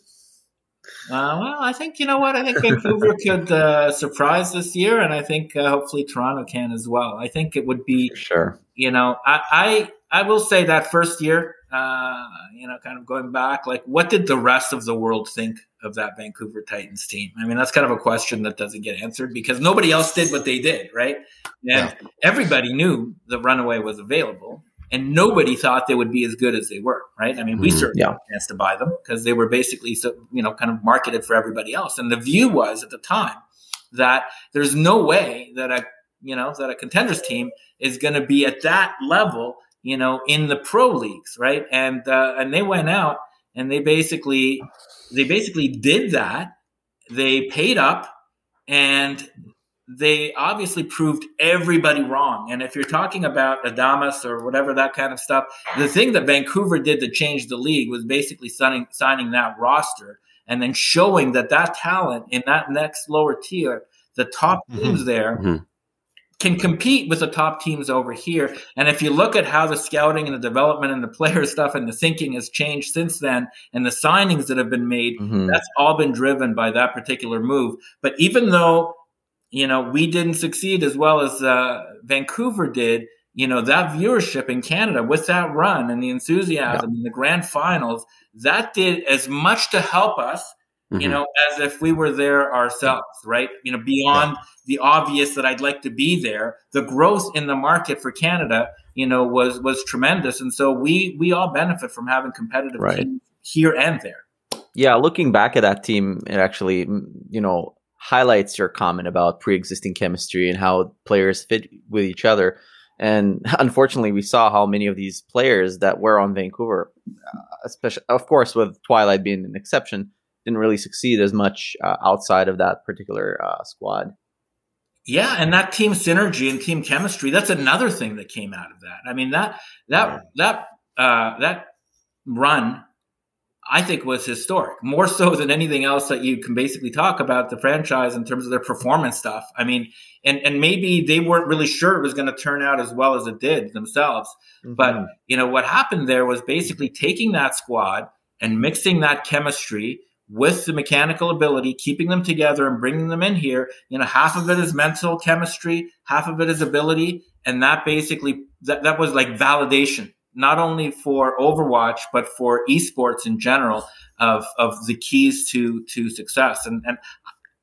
Uh, well, I think you know what. I think Vancouver could uh, surprise this year, and I think uh, hopefully Toronto can as well. I think it would be For sure. You know, I, I I will say that first year, uh, you know, kind of going back, like what did the rest of the world think of that Vancouver Titans team? I mean, that's kind of a question that doesn't get answered because nobody else did what they did, right? And yeah. everybody knew the runaway was available and nobody thought they would be as good as they were, right? I mean, we mm, certainly yeah. had a chance to buy them because they were basically, so, you know, kind of marketed for everybody else. And the view was at the time that there's no way that a, you know, that a contenders team is going to be at that level, you know, in the pro leagues, right? And uh, and they went out and they basically they basically did that. They paid up and they obviously proved everybody wrong. And if you're talking about Adamas or whatever that kind of stuff, the thing that Vancouver did to change the league was basically signing, signing that roster and then showing that that talent in that next lower tier, the top mm-hmm. teams there, mm-hmm. can compete with the top teams over here. And if you look at how the scouting and the development and the player stuff and the thinking has changed since then, and the signings that have been made, mm-hmm. that's all been driven by that particular move. But even though you know, we didn't succeed as well as uh, Vancouver did. You know, that viewership in Canada with that run and the enthusiasm yeah. in the grand finals, that did as much to help us, mm-hmm. you know, as if we were there ourselves, right? You know, beyond yeah. the obvious that I'd like to be there, the growth in the market for Canada, you know, was was tremendous, and so we we all benefit from having competitive right. teams here and there. Yeah, looking back at that team, it actually, you know, highlights your comment about pre-existing chemistry and how players fit with each other. And unfortunately, we saw how many of these players that were on Vancouver, uh, especially of course with Twilight being an exception, didn't really succeed as much uh, outside of that particular uh, squad. Yeah, and that team synergy and team chemistry—that's another thing that came out of that. I mean that that that uh, that run I think was historic, more so than anything else that you can basically talk about the franchise in terms of their performance stuff. I mean, and and maybe they weren't really sure it was going to turn out as well as it did themselves. Mm-hmm. But you know what happened there was basically taking that squad and mixing that chemistry with the mechanical ability, keeping them together and bringing them in here. You know, half of it is mental chemistry, half of it is ability, and that basically that, that was like validation not only for Overwatch but for esports in general of of the keys to to success. And and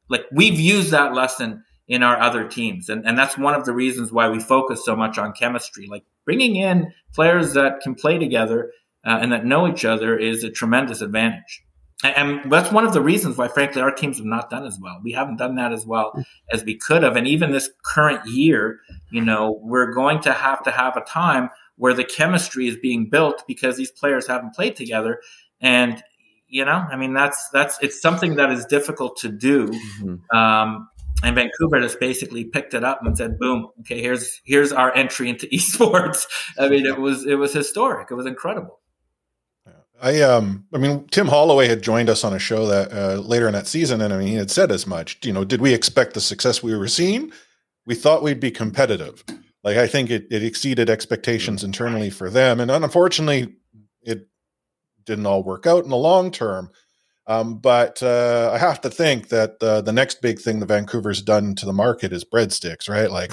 like we've used that lesson in our other teams. And and that's one of the reasons why we focus so much on chemistry. Like bringing in players that can play together uh, and that know each other is a tremendous advantage. And, and that's one of the reasons why frankly our teams have not done as well. We haven't done that as well as we could have. And even this current year you know we're going to have to have a time where the chemistry is being built because these players haven't played together. And, you know, I mean, that's, that's, it's something that is difficult to do. Mm-hmm. Um, and Vancouver just basically picked it up and said, "Boom! Okay, here's here's our entry into esports." I mean, it was it was historic. It was incredible. I um, I mean, Tim Holloway had joined us on a show that uh, later in that season, and I mean, he had said as much. You know, did we expect the success we were seeing? We thought we'd be competitive. Like I think it, it exceeded expectations internally for them, and unfortunately, it didn't all work out in the long term. Um, but uh, I have to think that uh, the next big thing the Vancouver's done to the market is breadsticks, right? Like,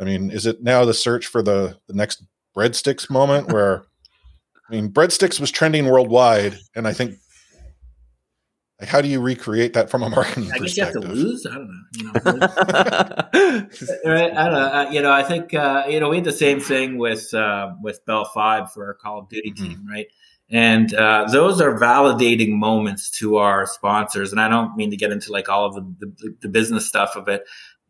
I mean, is it now the search for the the next breadsticks moment where? I mean, breadsticks was trending worldwide, and I think like, how do you recreate that from a marketing perspective I guess you have to lose. I don't know. You know. I don't know. Uh, you know, I think uh, you know we had the same thing with uh, with Bell Fibe for our Call of Duty mm-hmm. team, right? And uh, those are validating moments to our sponsors. And I don't mean to get into like all of the, the, the business stuff of it,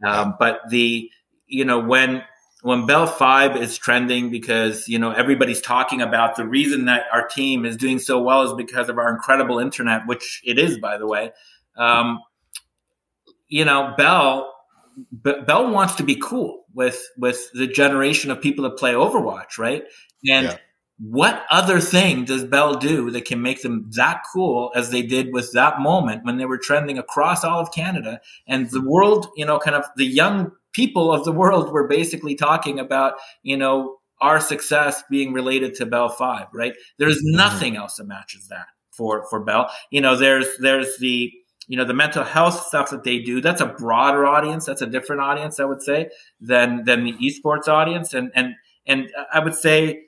um, but the you know when when Bell Fibe is trending because you know everybody's talking about the reason that our team is doing so well is because of our incredible internet, which it is, by the way. Um, you know, Bell B- Bell wants to be cool with with the generation of people that play Overwatch, right? And Yeah. what other thing does Bell do that can make them that cool as they did with that moment when they were trending across all of Canada and the world, you know, kind of the young people of the world were basically talking about, you know, our success being related to Bell Fibe, right? There's mm-hmm. nothing else that matches that for for Bell. You know, there's there's the you know the mental health stuff that they do that's a broader audience that's a different audience i would say than than the esports audience and and and i would say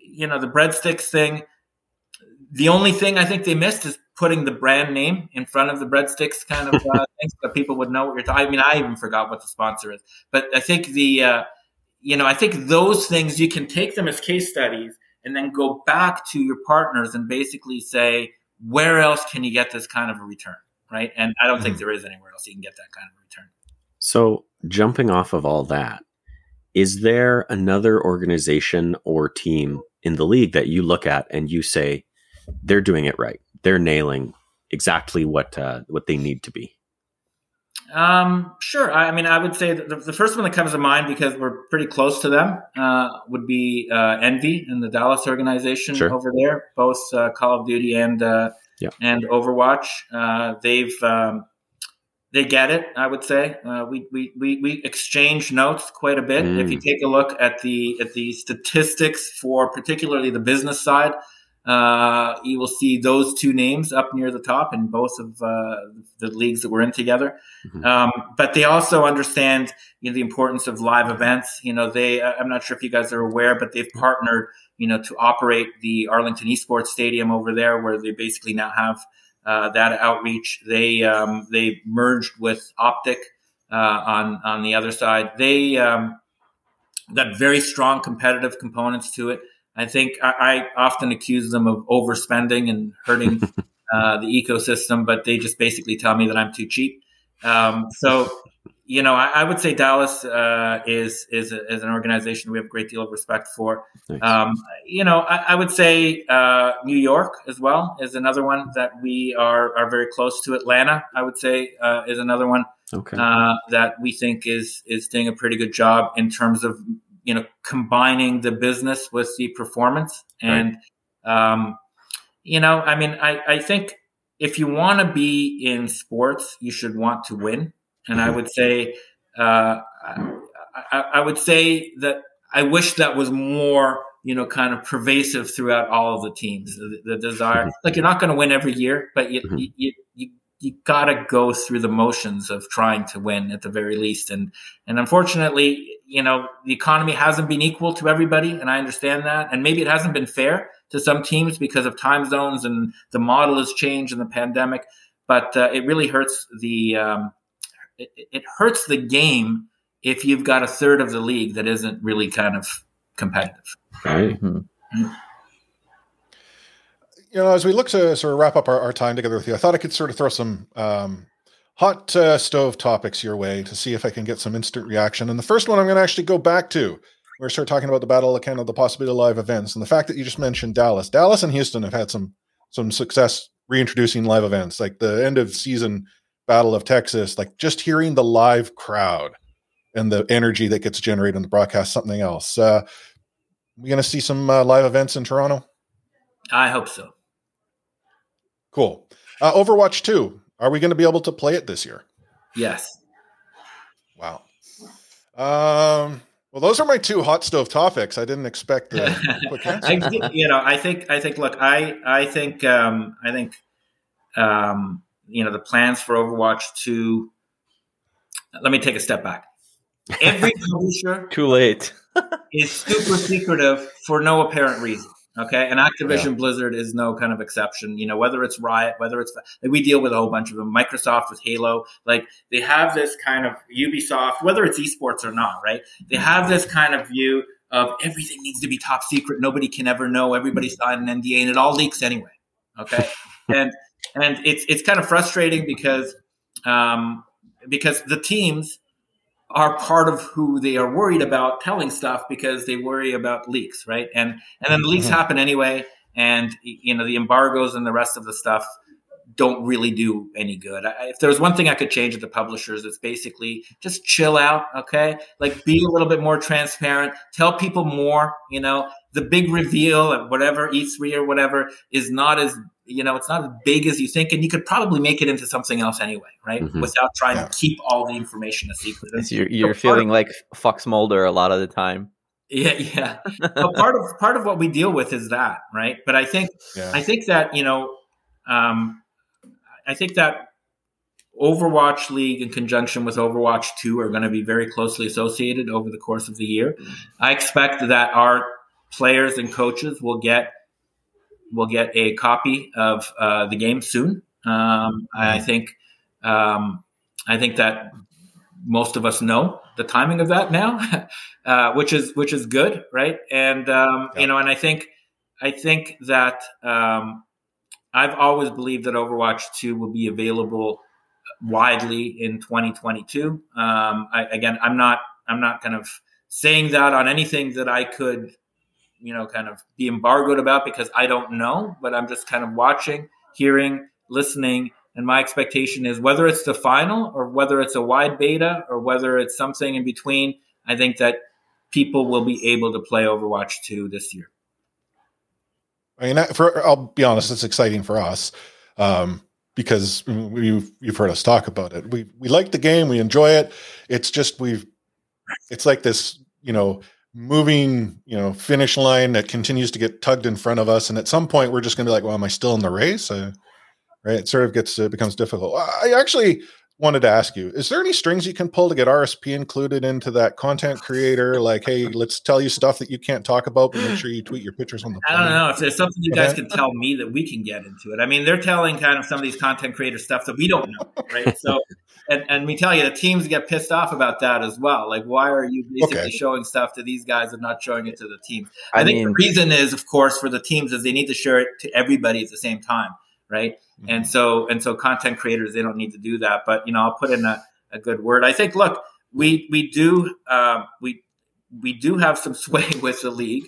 you know the breadsticks thing the only thing i think they missed is putting the brand name in front of the breadsticks kind of uh, things so people would know what you're talking i mean i even forgot what the sponsor is but i think the uh, you know i think those things you can take them as case studies and then go back to your partners and basically say where else can you get this kind of a return? Right? And i don't think there is anywhere else you can get that kind of return. So, jumping off of all that, is there another organization or team in the league that you look at and you say they're doing it right? They're nailing exactly what uh, what they need to be. Um, sure. I, I mean, I would say the, the first one that comes to mind because we're pretty close to them uh, would be uh, Envy and the Dallas organization Sure. over there, both uh, Call of Duty and uh, Yeah. and Overwatch. Uh, they've um, they get it. I would say uh, we, we we we exchange notes quite a bit. Mm. If you take a look at the at the statistics for particularly the business side, uh, you will see those two names up near the top in both of uh, the leagues that we're in together. Mhm. Um, but they also understand you know, the importance of live events. You know, they I'm not sure if you guys are aware, but they've partnered you know to operate the Arlington Esports Stadium over there, where they basically now have uh, that outreach. They um, they merged with Optic uh, on on the other side. They um, got very strong competitive components to it. I think I, I often accuse them of overspending and hurting uh, the ecosystem, but they just basically tell me that I'm too cheap. Um, so, you know, I, I would say Dallas uh, is is, a, is an organization we have a great deal of respect for. Um, you know, I, I would say uh, New York as well is another one that we are are very close to. Atlanta, I would say, uh, is another one okay. uh, that we think is is doing a pretty good job in terms of you know combining the business with the performance. And um, you know i mean i i think if you want to be in sports you should want to win. And i Mhm. would say uh, I, I would say that i wish that was more you know kind of pervasive throughout all of the teams. The, the desire like you're not going to win every year but you, Mhm. you, you, you you gotta go through the motions of trying to win at the very least. And and unfortunately, you know, the economy hasn't been equal to everybody, and I understand that. And maybe it hasn't been fair to some teams because of time zones and the model has changed in the pandemic. But uh, it really hurts the um, it, it hurts the game if you've got a third of the league that isn't really kind of competitive. Right. Mhm. You know, as we look to sort of wrap up our, our time together with you, I thought I could sort of throw some um, hot uh, stove topics your way to see if I can get some instant reaction. And the first one I'm going to actually go back to. We're start talking about the battle of Canada, the possibility of live events and the fact that you just mentioned Dallas. Dallas and Houston have had some some success reintroducing live events, like the end of season battle of Texas. Like just hearing the live crowd and the energy that gets generated in the broadcast, something else. Uh, we going to see some uh, live events in Toronto. I hope so. Cool. Uh, Overwatch 2. Are we going to be able to play it this year? Yes. Wow. Um, well, those are my two hot stove topics. I didn't expect the quick answer. I, think- you know, I think, I think, look, I, I think, um, I think, um, you know, the plans for Overwatch 2. Let me take a step back. Every publisher Too late. is super secretive for no apparent reason. Okay, and Activision Blizzard is no kind of exception. You know, whether it's Riot, whether it's like we deal with a whole bunch of them. Microsoft with Halo, like they have this kind of Ubisoft, whether it's esports or not, right? They have this kind of view of everything needs to be top secret. Nobody can ever know. Everybody signed an NDA, and it all leaks anyway. Okay, and and it's it's kind of frustrating because um, because the teams are part of who they are worried about telling stuff because they worry about leaks, right? And and then the leaks Mhm. happen anyway, and you know the embargoes and the rest of the stuff don't really do any good. I, if there's one thing I could change at the publishers, it's basically just chill out, okay? Like be a little bit more transparent, tell people more, you know, the big reveal at whatever E3 or whatever is not as you know, it's not as big as you think, and you could probably make it into something else anyway, right? Mm-hmm. Without trying yeah. to keep all the information a secret. you're, you're feeling of, like Fox Mulder a lot of the time. Yeah, yeah. but part of part of what we deal with is that, right? But I think yeah. I think that you know, um, I think that Overwatch League in conjunction with Overwatch 2 are going to be very closely associated over the course of the year. I expect that our players and coaches will get will get a copy of uh, the game soon. Um, I think um, I think that most of us know the timing of that now, uh, which is which is good, right? And um, yeah. you know, and I think I think that um, I've always believed that Overwatch 2 will be available widely in 2022. Um, I, again, I'm not I'm not kind of saying that on anything that I could, you know, kind of be embargoed about because I don't know, but I'm just kind of watching, hearing, listening, and my expectation is whether it's the final or whether it's a wide beta or whether it's something in between, I think that people will be able to play Overwatch 2 this year. I mean, for I'll be honest, it's exciting for us um, because we've you've heard us talk about it. We we like the game, we enjoy it. It's just we've it's like this, you know, moving, you know, finish line that continues to get tugged in front of us, and at some point we're just going to be like, "Well, am I still in the race?" Uh, right? It sort of gets it becomes difficult. I actually wanted to ask you is there any strings you can pull to get rsp included into that content creator? Like hey let's tell you stuff that you can't talk about but make sure you tweet your pictures on the i don't know. If there's something you guys can tell me that we can get into it. I mean they're telling kind of some of these content creator stuff that we don't know right? So and, and we tell you the teams get pissed off about that as well like why are you basically okay. showing stuff to these guys and not showing it to the team i, I think mean, the reason is of course for the teams is they need to share it to everybody at the same time right? Mm-hmm. And so and so content creators they don't need to do that. But you know, I'll put in a, a good word. I think look, we we do um, we we do have some sway with the league,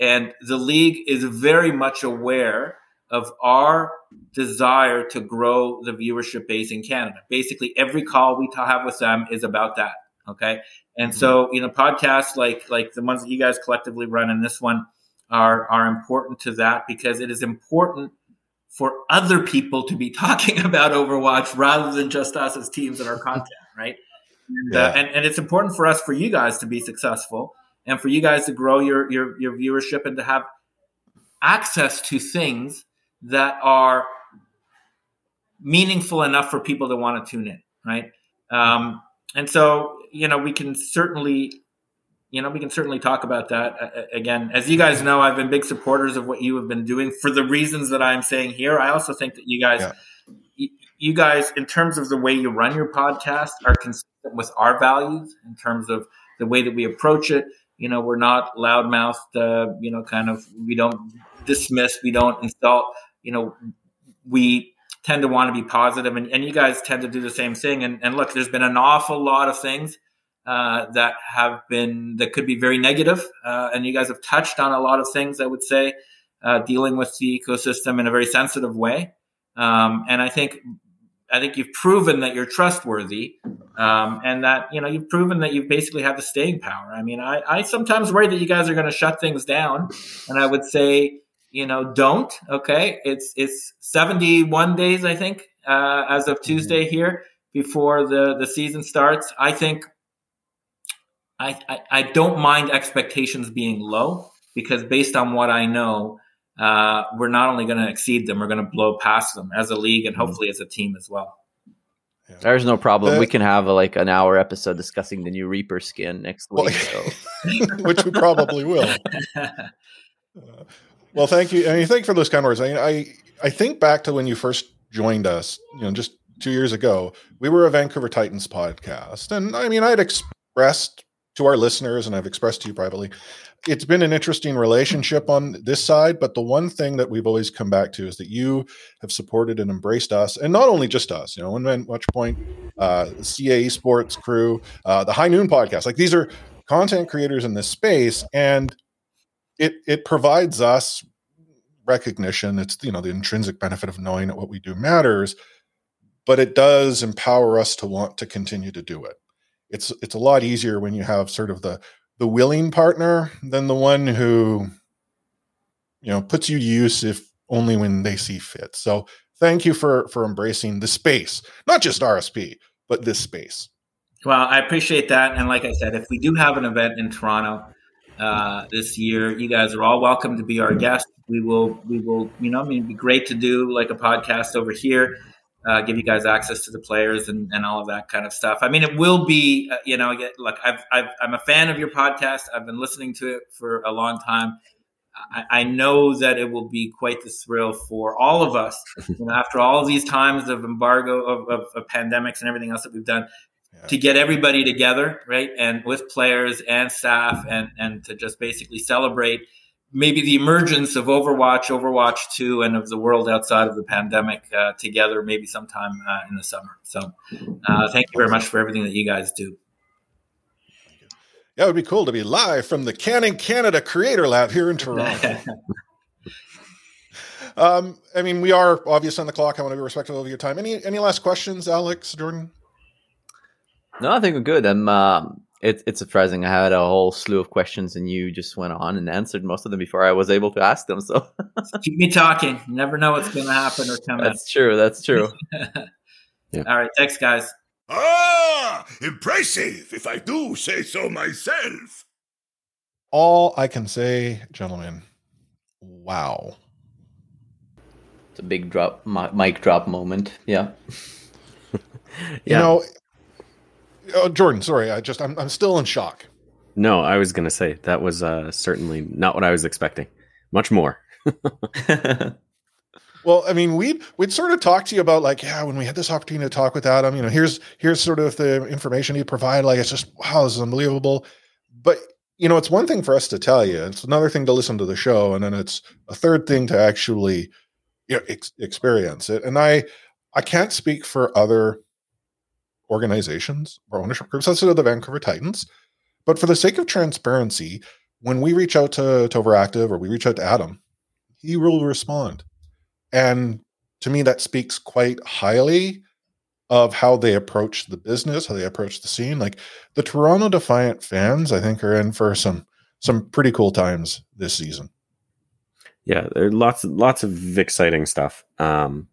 and the league is very much aware of our desire to grow the viewership base in Canada. Basically, every call we have with them is about that. Okay, and mm-hmm. so you know, podcasts like like the ones that you guys collectively run and this one are are important to that because it is important for other people to be talking about Overwatch rather than just us as teams and our content, right? And, uh, yeah. uh, and, and it's important for us, for you guys to be successful and for you guys to grow your, your, your viewership and to have access to things that are meaningful enough for people to want to tune in, right? Um, and so, you know, we can certainly you know, we can certainly talk about that uh, again. As you guys know, I've been big supporters of what you have been doing for the reasons that I'm saying here. I also think that you guys, yeah. you guys, in terms of the way you run your podcast, are consistent with our values in terms of the way that we approach it. You know, we're not loudmouthed. Uh, you know, kind of we don't dismiss, we don't insult. You know, we tend to want to be positive, and, and you guys tend to do the same thing. And, and look, there's been an awful lot of things uh, that have been that could be very negative. Uh, and you guys have touched on a lot of things. I would say uh, dealing with the ecosystem in a very sensitive way. Um, and I think I think you've proven that you're trustworthy, um, and that you know you've proven that you basically have the staying power. I mean, I, I sometimes worry that you guys are going to shut things down, and I would say you know don't. Okay, it's it's 71 days I think uh, as of Tuesday here before the the season starts. I think I, I, I don't mind expectations being low because based on what I know, uh, we're not only going to exceed them, we're going to blow past them as a league and mm-hmm. hopefully as a team as well. Yeah. There's no problem. we can have a, like an hour episode discussing the new Reaper skin next week, so. which we probably will. Uh, well, thank you. I mean, thank you for those kind words. I, I I think back to when you first joined us, you know, just two years ago. We were a Vancouver Titans podcast, and I mean, I'd expressed to our listeners, and I've expressed to you privately, it's been an interesting relationship on this side. But the one thing that we've always come back to is that you have supported and embraced us, and not only just us, you know, When Watch Point, uh, CAE Sports crew, uh, the High Noon podcast. Like these are content creators in this space, and it it provides us recognition. It's you know the intrinsic benefit of knowing that what we do matters, but it does empower us to want to continue to do it. It's it's a lot easier when you have sort of the the willing partner than the one who you know puts you to use if only when they see fit. So thank you for for embracing the space, not just RSP, but this space. Well, I appreciate that, and like I said, if we do have an event in Toronto uh, this year, you guys are all welcome to be our guests. We will, we will, you know, I mean, it'd be great to do like a podcast over here, uh, give you guys access to the players and, and all of that kind of stuff. I mean, it will be, uh, you know, look, I've, I've, I'm a fan of your podcast. I've been listening to it for a long time. I, I know that it will be quite the thrill for all of us. You know, after all of these times of embargo, of, of, of pandemics and everything else that we've done, yeah. to get everybody together, right, and with players and staff, and and to just basically celebrate maybe the emergence of Overwatch, Overwatch Two, and of the world outside of the pandemic uh, together, maybe sometime uh, in the summer. So, uh, thank you very much for everything that you guys do. Yeah, it would be cool to be live from the Canning Canada Creator Lab here in Toronto. um, I mean, we are obvious on the clock. I want to be respectful of your time. Any any last questions, Alex, Jordan? No, I think we're good. I'm. Um, it, it's surprising. I had a whole slew of questions, and you just went on and answered most of them before I was able to ask them. So keep me talking. You never know what's going to happen or come. That's true. That's true. yeah. All right. Thanks, guys. Ah, impressive, if I do say so myself. All I can say, gentlemen, wow. It's a big drop, mic drop moment. Yeah. yeah. You know, oh, Jordan, sorry, I just I'm I'm still in shock. No, I was going to say that was uh, certainly not what I was expecting. Much more. Well, I mean, we'd we'd sort of talk to you about like, yeah, when we had this opportunity to talk with Adam, you know, here's here's sort of the information he provided. Like, it's just wow, this is unbelievable. But you know, it's one thing for us to tell you; it's another thing to listen to the show, and then it's a third thing to actually you know, ex- experience it. And I I can't speak for other organizations or ownership groups of the Vancouver Titans, but for the sake of transparency, when we reach out to, to Overactive or we reach out to Adam, he will respond and to me, that speaks quite highly of how they approach the business, how they approach the scene. Like the Toronto Defiant fans, I think, are in for some some pretty cool times this season. Yeah, there are lots lots of exciting stuff. Um,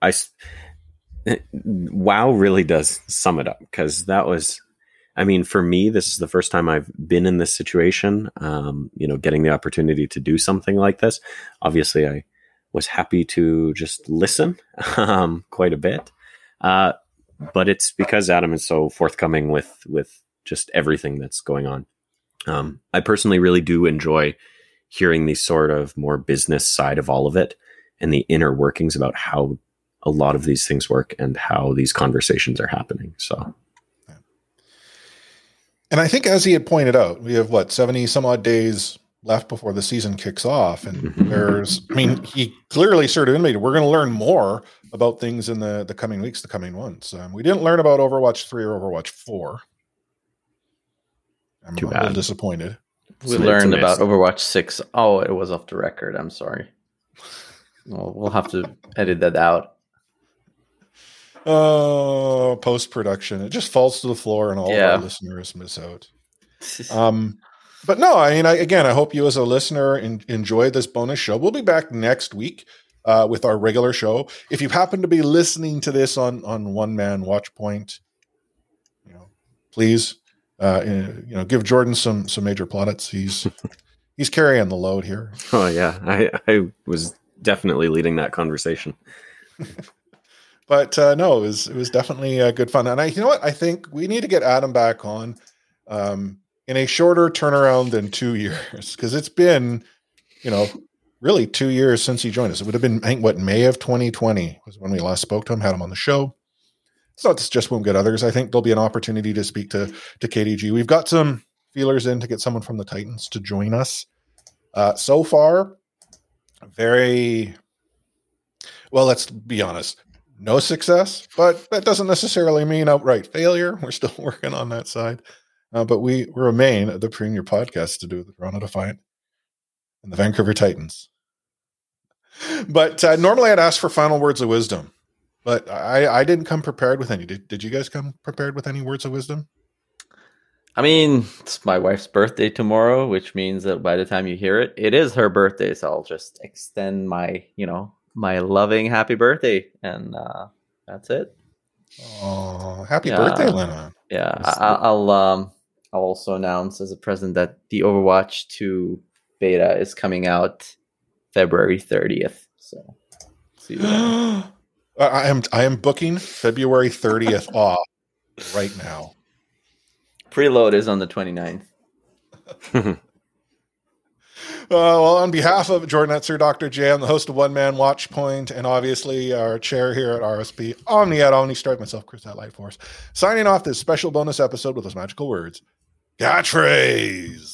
I Wow really does sum it up because that was, I mean, for me, this is the first time I've been in this situation. Um, you know, getting the opportunity to do something like this. Obviously, I was happy to just listen um, quite a bit. Uh, but it's because Adam is so forthcoming with with just everything that's going on. Um, I personally really do enjoy hearing the sort of more business side of all of it and the inner workings about how a lot of these things work and how these conversations are happening. So. And I think, as he had pointed out, we have what seventy some odd days left before the season kicks off. And mm-hmm. there's, I mean, he clearly sort of intimated we're going to learn more about things in the the coming weeks, the coming months. Um, we didn't learn about Overwatch three or Overwatch four. I'm Too a bad. little disappointed. We learned about Overwatch six. Oh, it was off the record. I'm sorry. Well, we'll have to edit that out. Oh, post production. It just falls to the floor, and all yeah. our listeners miss out. Um, but no, I mean, I, again, I hope you as a listener in, enjoy this bonus show. We'll be back next week uh, with our regular show. If you happen to be listening to this on on One Man Watch Point, you know, please, uh, you know, give Jordan some some major plaudits. He's he's carrying the load here. Oh yeah, I I was definitely leading that conversation. but uh, no, it was it was definitely uh, good fun. And I, you know what, I think we need to get Adam back on. Um, in a shorter turnaround than two years because it's been, you know, really two years since he joined us. It would have been, I think, what May of 2020 was when we last spoke to him, had him on the show. It's not just we get others. I think there'll be an opportunity to speak to to KDG. We've got some feelers in to get someone from the Titans to join us. Uh, so far, very well. Let's be honest, no success, but that doesn't necessarily mean outright failure. We're still working on that side. Uh, but we remain the premier podcast to do with the Toronto Defiant and the Vancouver Titans. but uh, normally I'd ask for final words of wisdom, but I, I didn't come prepared with any. Did, did you guys come prepared with any words of wisdom? I mean, it's my wife's birthday tomorrow, which means that by the time you hear it, it is her birthday. So I'll just extend my, you know, my loving happy birthday, and uh, that's it. Oh, happy Yeah. birthday, Lena! Yeah, Yes. I, I'll um, I'll also announce as a present that the Overwatch 2 beta is coming out February 30th. So see you then. I I am I am booking February 30th off right now. preload is on the 29th. Uh, well, on behalf of Jordan Etzer, Dr. J, I'm the host of One Man Watch Point, and obviously our chair here at RSP, Omni at OmniStrike, myself, Chris at Light Force, signing off this special bonus episode with those magical words. Catchphrase!